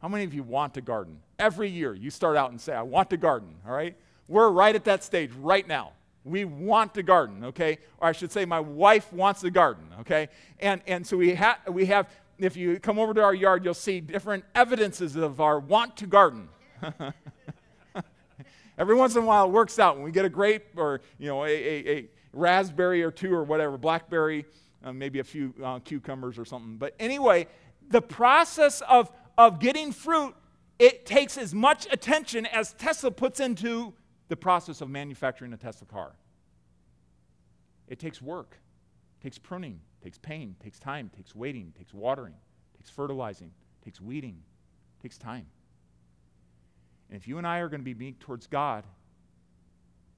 [SPEAKER 2] How many of you want to garden? Every year you start out and say, I want to garden, all right? We're right at that stage right now. We want to garden, okay? Or I should say, my wife wants to garden, okay? And, and so we, ha- we have, if you come over to our yard, you'll see different evidences of our want to garden. Every once in a while, it works out when we get a grape or, you know, a, a, a raspberry or two or whatever, blackberry, uh, maybe a few uh, cucumbers or something. But anyway, the process of, of getting fruit, it takes as much attention as Tesla puts into the process of manufacturing a Tesla car. It takes work, it takes pruning, takes pain, takes time, takes waiting, takes watering, takes fertilizing, takes weeding, takes time. And if you and I are going to be meek towards God,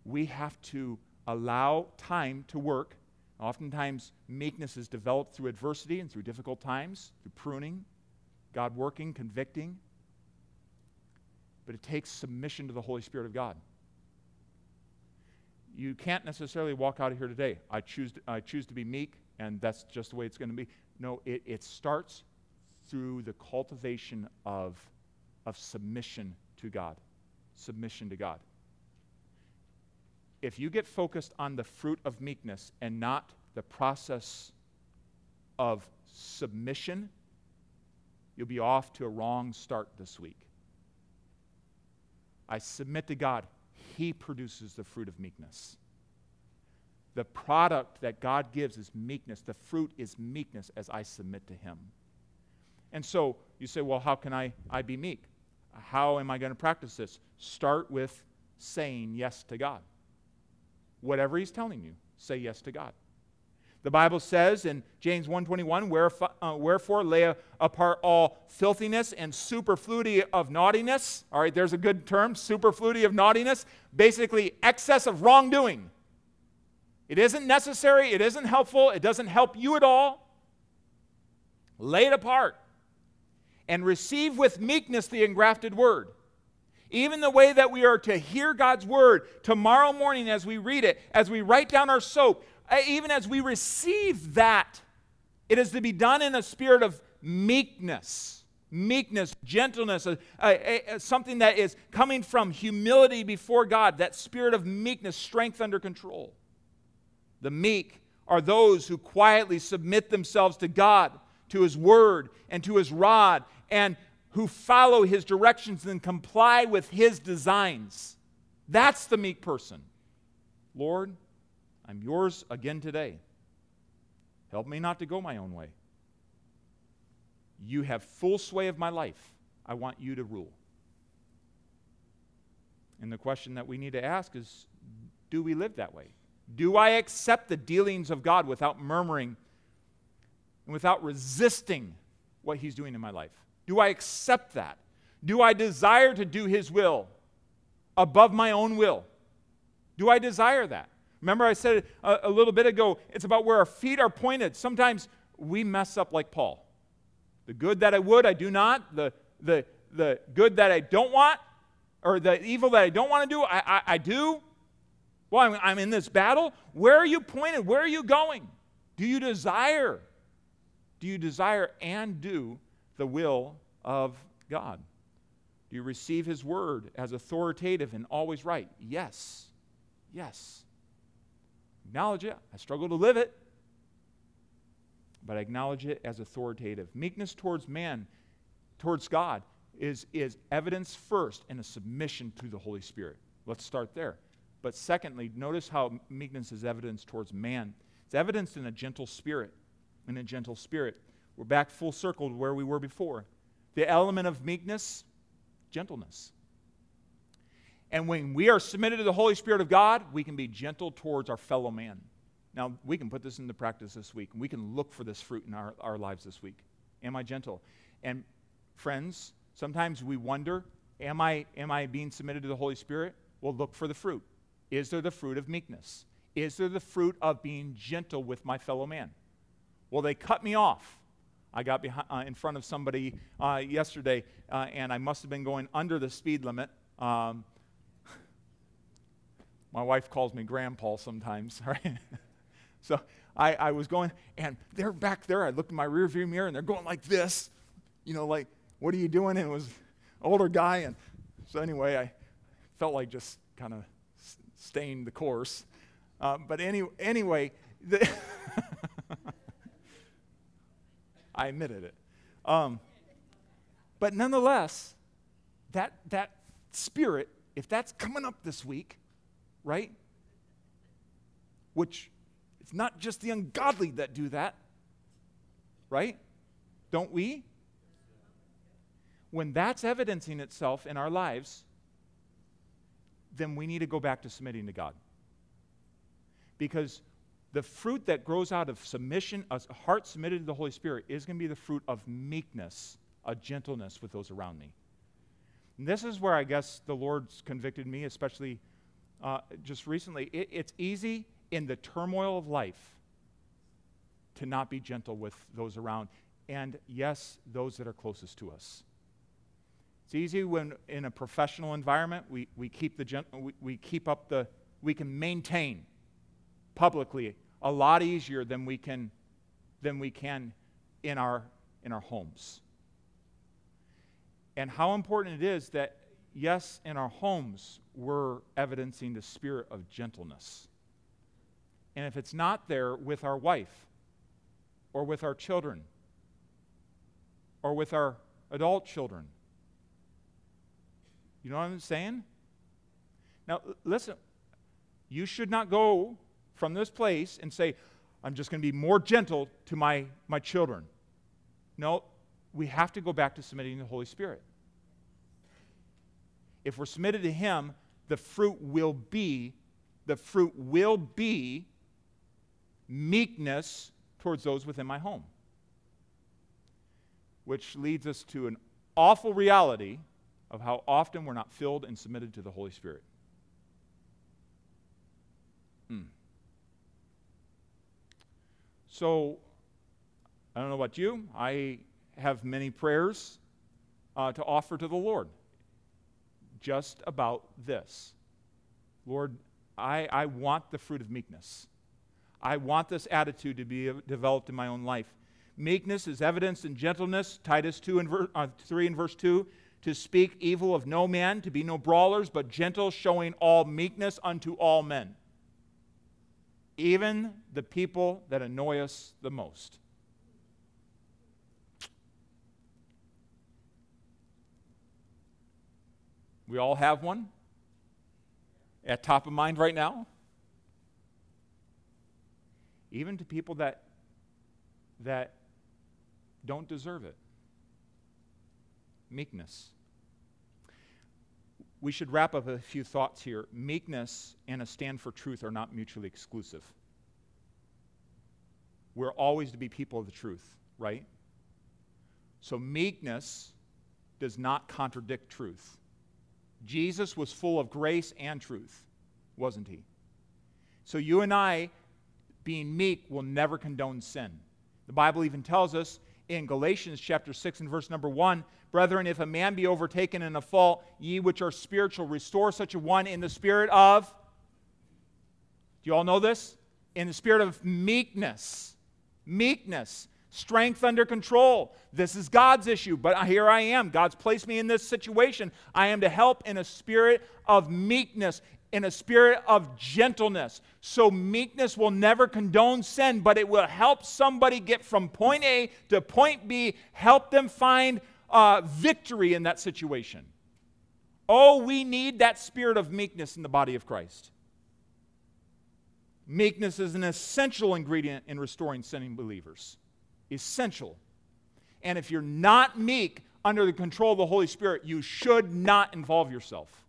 [SPEAKER 2] we have to allow time to work. Oftentimes, meekness is developed through adversity and through difficult times, through pruning, God working, convicting. But it takes submission to the Holy Spirit of God you can't necessarily walk out of here today. I choose, to, I choose to be meek, and that's just the way it's going to be. No, it, it starts through the cultivation of, of submission to God. Submission to God. If you get focused on the fruit of meekness and not the process of submission, you'll be off to a wrong start this week. I submit to God. He produces the fruit of meekness. The product that God gives is meekness. The fruit is meekness as I submit to Him. And so you say, well, how can I, I be meek? How am I going to practice this? Start with saying yes to God. Whatever He's telling you, say yes to God. The Bible says in James 1:21, Wherefore, uh, wherefore lay apart all filthiness and superfluity of naughtiness. All right, there's a good term, superfluity of naughtiness. Basically, excess of wrongdoing. It isn't necessary, it isn't helpful, it doesn't help you at all. Lay it apart and receive with meekness the engrafted word. Even the way that we are to hear God's word tomorrow morning as we read it, as we write down our soap, uh, even as we receive that, it is to be done in a spirit of meekness. Meekness, gentleness, something that is coming from humility before God, that spirit of meekness, strength under control. The meek are those who quietly submit themselves to God, to His word, and to His rod, and who follow His directions and comply with His designs. That's the meek person. Lord, I'm yours again today. Help me not to go my own way. You have full sway of my life. I want you to rule. And the question that we need to ask is do we live that way? Do I accept the dealings of God without murmuring and without resisting what He's doing in my life? Do I accept that? Do I desire to do His will above my own will? Do I desire that? Remember, I said a, a little bit ago, it's about where our feet are pointed. Sometimes we mess up like Paul. The good that I would, I do not. The, the, the good that I don't want, or the evil that I don't want to do, I, I, I do. Well, I'm, in this battle. Where are you pointed? Where are you going? Do you desire? Do you desire and do the will of God? Do you receive His word as authoritative and always right? Yes. Yes. Acknowledge it. I struggle to live it. But I acknowledge it as authoritative. Meekness towards man, towards God, is, is evidence first and a submission to the Holy Spirit. Let's start there. But secondly, notice how meekness is evidence towards man. It's evidenced in a gentle spirit. In a gentle spirit. We're back full circle to where we were before. The element of meekness, gentleness. And when we are submitted to the Holy Spirit of God, we can be gentle towards our fellow man. Now, we can put this into practice this week, we can look for this fruit in our, our lives this week. Am I gentle? And friends, sometimes we wonder, am I, am I being submitted to the Holy Spirit? Well, look for the fruit. Is there the fruit of meekness? Is there the fruit of being gentle with my fellow man? Well, they cut me off. I got behind, uh, in front of somebody uh, yesterday, uh, and I must have been going under the speed limit. Um, my wife calls me Grandpa sometimes, right? so I, I was going, and they're back there. I looked in my rearview mirror, and they're going like this, you know, like, what are you doing? And it was an older guy, and so anyway, I felt like just kind of staying the course. Uh, but any, anyway, the I admitted it. Um, but nonetheless, that, that spirit, if that's coming up this week, right? Which it's not just the ungodly that do that, right? Don't we? When that's evidencing itself in our lives, then we need to go back to submitting to God. Because the fruit that grows out of submission, a heart submitted to the Holy Spirit, is going to be the fruit of meekness, a gentleness with those around me. And this is where I guess the Lord's convicted me, especially uh, just recently, it, it's easy in the turmoil of life to not be gentle with those around, and yes, those that are closest to us. It's easy when in a professional environment we, we keep the we, we keep up the we can maintain publicly a lot easier than we can than we can in our in our homes. And how important it is that yes, in our homes we're evidencing the spirit of gentleness. And if it's not there with our wife, or with our children, or with our adult children, you know what I'm saying? Now, listen, you should not go from this place and say, I'm just going to be more gentle to my, my children. No, we have to go back to submitting to the Holy Spirit. If we're submitted to Him, the fruit will be, the fruit will be meekness towards those within my home. Which leads us to an awful reality of how often we're not filled and submitted to the Holy Spirit. Hmm. So, I don't know about you. I have many prayers uh, to offer to the Lord just about this Lord, I, I want the fruit of meekness. I want this attitude to be developed in my own life. Meekness is evidenced in gentleness, Titus 2 and ver- uh, 3 and verse 2, to speak evil of no man, to be no brawlers, but gentle, showing all meekness unto all men, even the people that annoy us the most. We all have one at top of mind right now. Even to people that, that don't deserve it. Meekness. We should wrap up a few thoughts here. Meekness and a stand for truth are not mutually exclusive. We're always to be people of the truth, right? So meekness does not contradict truth. Jesus was full of grace and truth, wasn't he? So you and I, being meek, will never condone sin. The Bible even tells us in Galatians chapter 6 and verse number 1 Brethren, if a man be overtaken in a fault, ye which are spiritual, restore such a one in the spirit of. Do you all know this? In the spirit of meekness. Meekness strength under control. This is God's issue, but here I am. God's placed me in this situation. I am to help in a spirit of meekness, in a spirit of gentleness. So, meekness will never condone sin, but it will help somebody get from point A to point B, help them find uh, victory in that situation. Oh, we need that spirit of meekness in the body of Christ. Meekness is an essential ingredient in restoring sinning believers. Essential. And if you're not meek under the control of the Holy Spirit, you should not involve yourself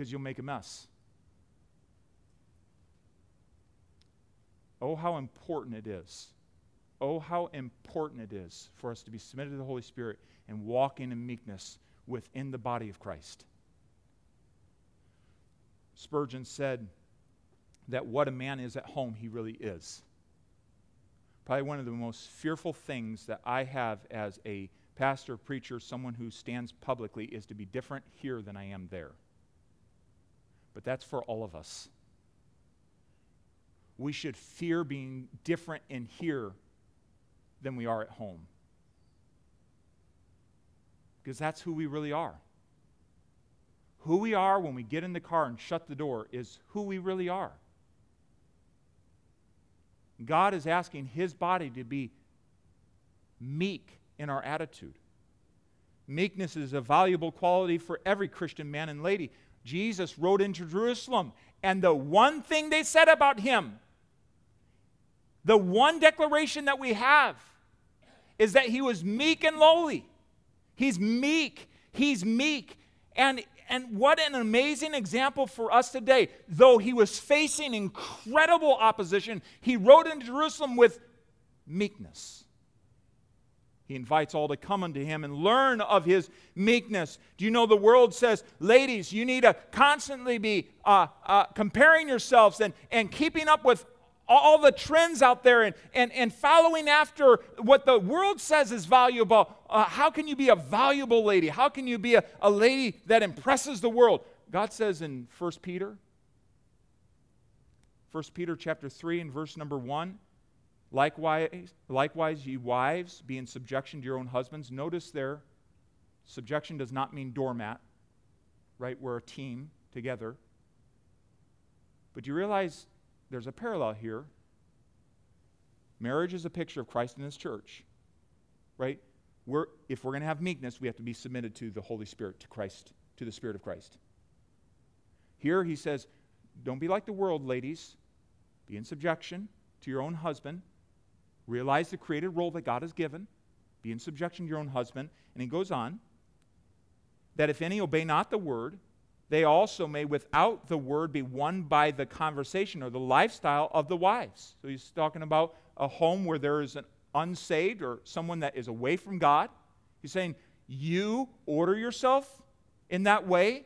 [SPEAKER 2] because you'll make a mess. Oh, how important it is. Oh, how important it is for us to be submitted to the Holy Spirit and walk in meekness within the body of Christ. Spurgeon said that what a man is at home, he really is. Probably one of the most fearful things that I have as a pastor, preacher, someone who stands publicly is to be different here than I am there. But that's for all of us. We should fear being different in here than we are at home. Because that's who we really are. Who we are when we get in the car and shut the door is who we really are. God is asking his body to be meek in our attitude. Meekness is a valuable quality for every Christian man and lady. Jesus rode into Jerusalem, and the one thing they said about him, the one declaration that we have, is that he was meek and lowly. He's meek. He's meek. And, and what an amazing example for us today. Though he was facing incredible opposition, he rode into Jerusalem with meekness. He invites all to come unto him and learn of his meekness. Do you know the world says, ladies, you need to constantly be uh, uh, comparing yourselves and, and keeping up with all the trends out there and, and, and following after what the world says is valuable. Uh, how can you be a valuable lady? How can you be a, a lady that impresses the world? God says in 1 Peter, 1 Peter chapter 3 and verse number 1, likewise, likewise ye wives, be in subjection to your own husbands. Notice there, subjection does not mean doormat, right? We're a team together. But you realize there's a parallel here. Marriage is a picture of Christ and his church, right? We're, if we're going to have meekness, we have to be submitted to the Holy Spirit, to Christ, to the Spirit of Christ. Here he says, Don't be like the world, ladies. Be in subjection to your own husband. Realize the created role that God has given. Be in subjection to your own husband. And he goes on that if any obey not the word, they also may, without the word, be won by the conversation or the lifestyle of the wives. So he's talking about a home where there is an unsaved or someone that is away from God. He's saying, You order yourself in that way,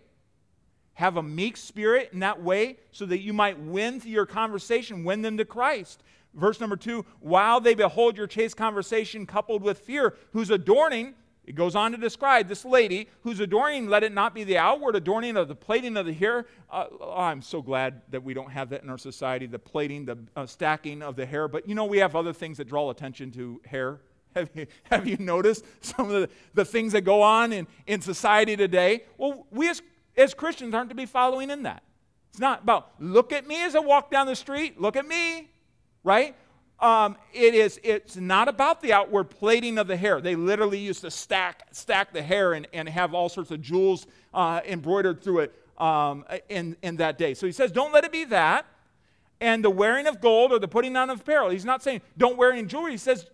[SPEAKER 2] have a meek spirit in that way, so that you might win through your conversation, win them to Christ. Verse number two, while they behold your chaste conversation coupled with fear, whose adorning it goes on to describe this lady whose adorning, let it not be the outward adorning of the plating of the hair. Uh, oh, I'm so glad that we don't have that in our society the plating, the uh, stacking of the hair. But you know, we have other things that draw attention to hair. Have you, have you noticed some of the, the things that go on in, in society today? Well, we as, as Christians aren't to be following in that. It's not about, look at me as I walk down the street, look at me, right? um, it is, it's not about the outward plating of the hair. They literally used to stack, stack the hair and, and have all sorts of jewels uh, embroidered through it um, in, in that day. So he says, don't let it be that. And the wearing of gold or the putting on of apparel. He's not saying don't wear any jewelry. He says,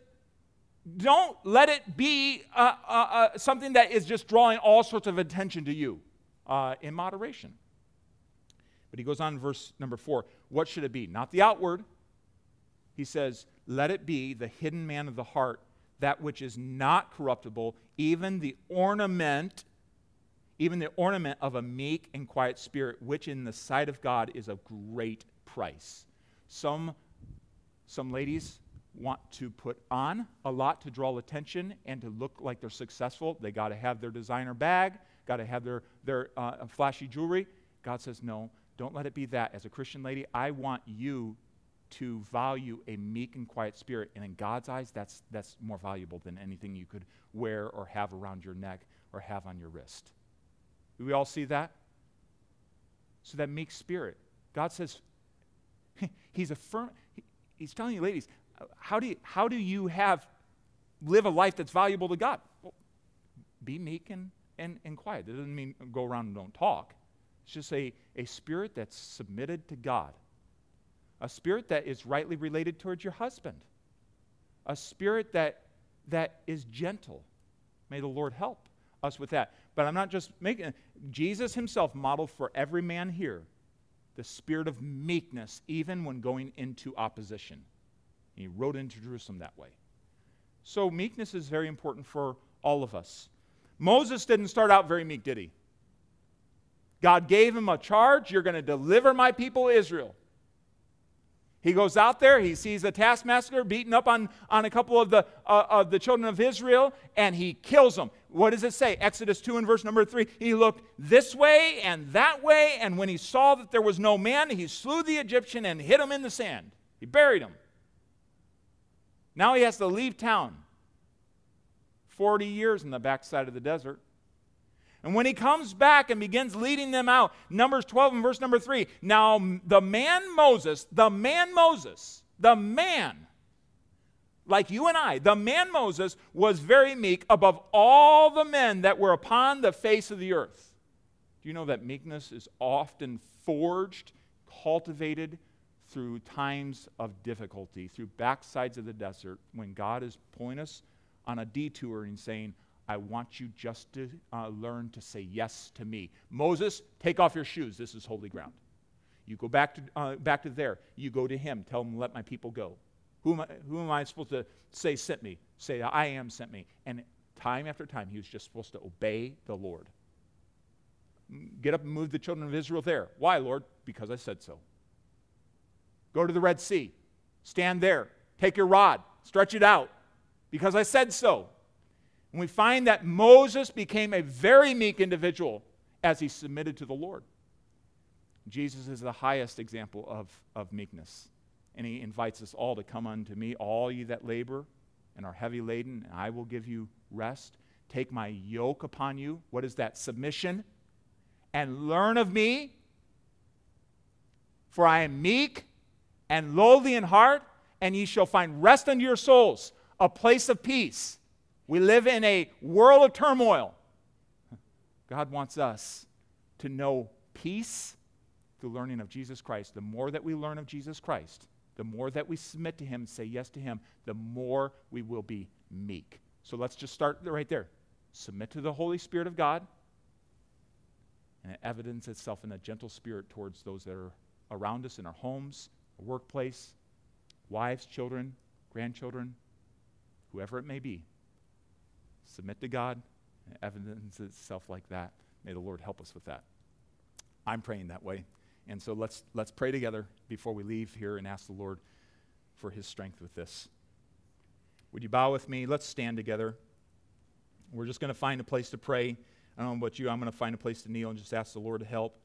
[SPEAKER 2] don't let it be uh, uh, uh something that is just drawing all sorts of attention to you uh, in moderation. But he goes on in verse number four. What should it be? Not the outward he says, Let it be the hidden man of the heart, that which is not corruptible, even the ornament, even the ornament of a meek and quiet spirit, which in the sight of God is of great price. Some, some ladies want to put on a lot to draw attention and to look like they're successful. They got to have their designer bag, got to have their, their uh, flashy jewelry. God says, No, don't let it be that. As a Christian lady, I want you to value a meek and quiet spirit. And in God's eyes, that's, that's more valuable than anything you could wear or have around your neck or have on your wrist. Do we all see that? So that meek spirit. God says, He's affirm. He, he's telling you, ladies, how do you, how do you have live a life that's valuable to God. Well, be meek and, and, and quiet. That doesn't mean go around and don't talk. It's just a, a spirit that's submitted to God, a spirit that is rightly related towards your husband, a spirit that, that is gentle. May the Lord help us with that. But I'm not just making Jesus himself modeled for every man here the spirit of meekness, even when going into opposition. He rode into Jerusalem that way. So, meekness is very important for all of us. Moses didn't start out very meek, did he? God gave him a charge you're going to deliver my people Israel. He goes out there, he sees a taskmaster beating up on, on a couple of the, uh, of the children of Israel, and he kills them. What does it say? Exodus 2 and verse number 3. He looked this way and that way, and when he saw that there was no man, he slew the Egyptian and hid him in the sand. He buried him. Now he has to leave town. 40 years in the backside of the desert. And when he comes back and begins leading them out, Numbers 12 and verse number 3. Now, the man Moses, the man Moses, the man, like you and I, the man Moses was very meek above all the men that were upon the face of the earth. Do you know that meekness is often forged, cultivated through times of difficulty, through backsides of the desert, when God is pulling us on a detour and saying, I want you just to uh, learn to say yes to me. Moses, take off your shoes. This is holy ground. You go back to, uh, back to there. You go to him. Tell him, let my people go. Who am, I, who am I supposed to say sent me? Say, I am sent me. And time after time, he was just supposed to obey the Lord. Get up and move the children of Israel there. Why, Lord? Because I said so. Go to the Red Sea. Stand there. Take your rod. Stretch it out. Because I said so. And we find that Moses became a very meek individual as he submitted to the Lord. Jesus is the highest example of, of meekness. And he invites us all to come unto me, all ye that labor and are heavy laden, and I will give you rest. Take my yoke upon you. What is that? Submission. And learn of me, for I am meek and lowly in heart, and ye shall find rest unto your souls, a place of peace. We live in a world of turmoil. God wants us to know peace through learning of Jesus Christ. The more that we learn of Jesus Christ, the more that we submit to Him, say yes to Him, the more we will be meek. So let's just start right there. Submit to the Holy Spirit of God, and it evidences itself in a gentle spirit towards those that are around us in our homes, our workplace, wives, children, grandchildren, whoever it may be submit to God, and evidence itself like that. May the Lord help us with that. I'm praying that way. And so let's, let's pray together before we leave here and ask the Lord for his strength with this. Would you bow with me? Let's stand together. We're just going to find a place to pray. I don't know about you, I'm going to find a place to kneel and just ask the Lord to help.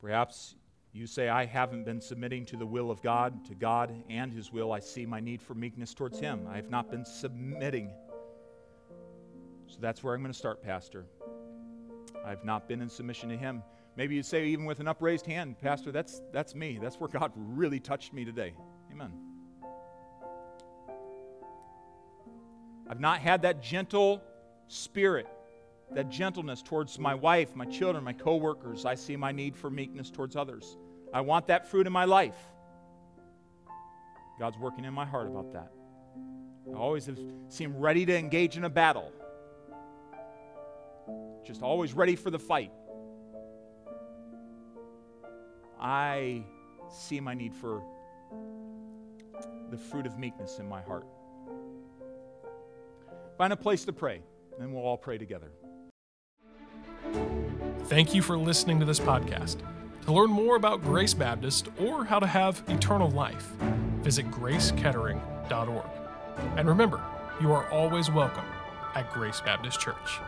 [SPEAKER 2] Perhaps you say, I haven't been submitting to the will of God, to God and His will. I see my need for meekness towards Him. I have not been submitting. So that's where I'm going to start, Pastor. I've not been in submission to Him. Maybe you say, even with an upraised hand, Pastor, that's, that's me. That's where God really touched me today. Amen. I've not had that gentle spirit that gentleness towards my wife, my children, my coworkers. I see my need for meekness towards others. I want that fruit in my life. God's working in my heart about that. I always have seemed ready to engage in a battle. Just always ready for the fight. I see my need for the fruit of meekness in my heart. Find a place to pray, and we'll all pray together.
[SPEAKER 1] Thank you for listening to this podcast. To learn more about Grace Baptist or how to have eternal life, visit gracekettering.org. And remember, you are always welcome at Grace Baptist Church.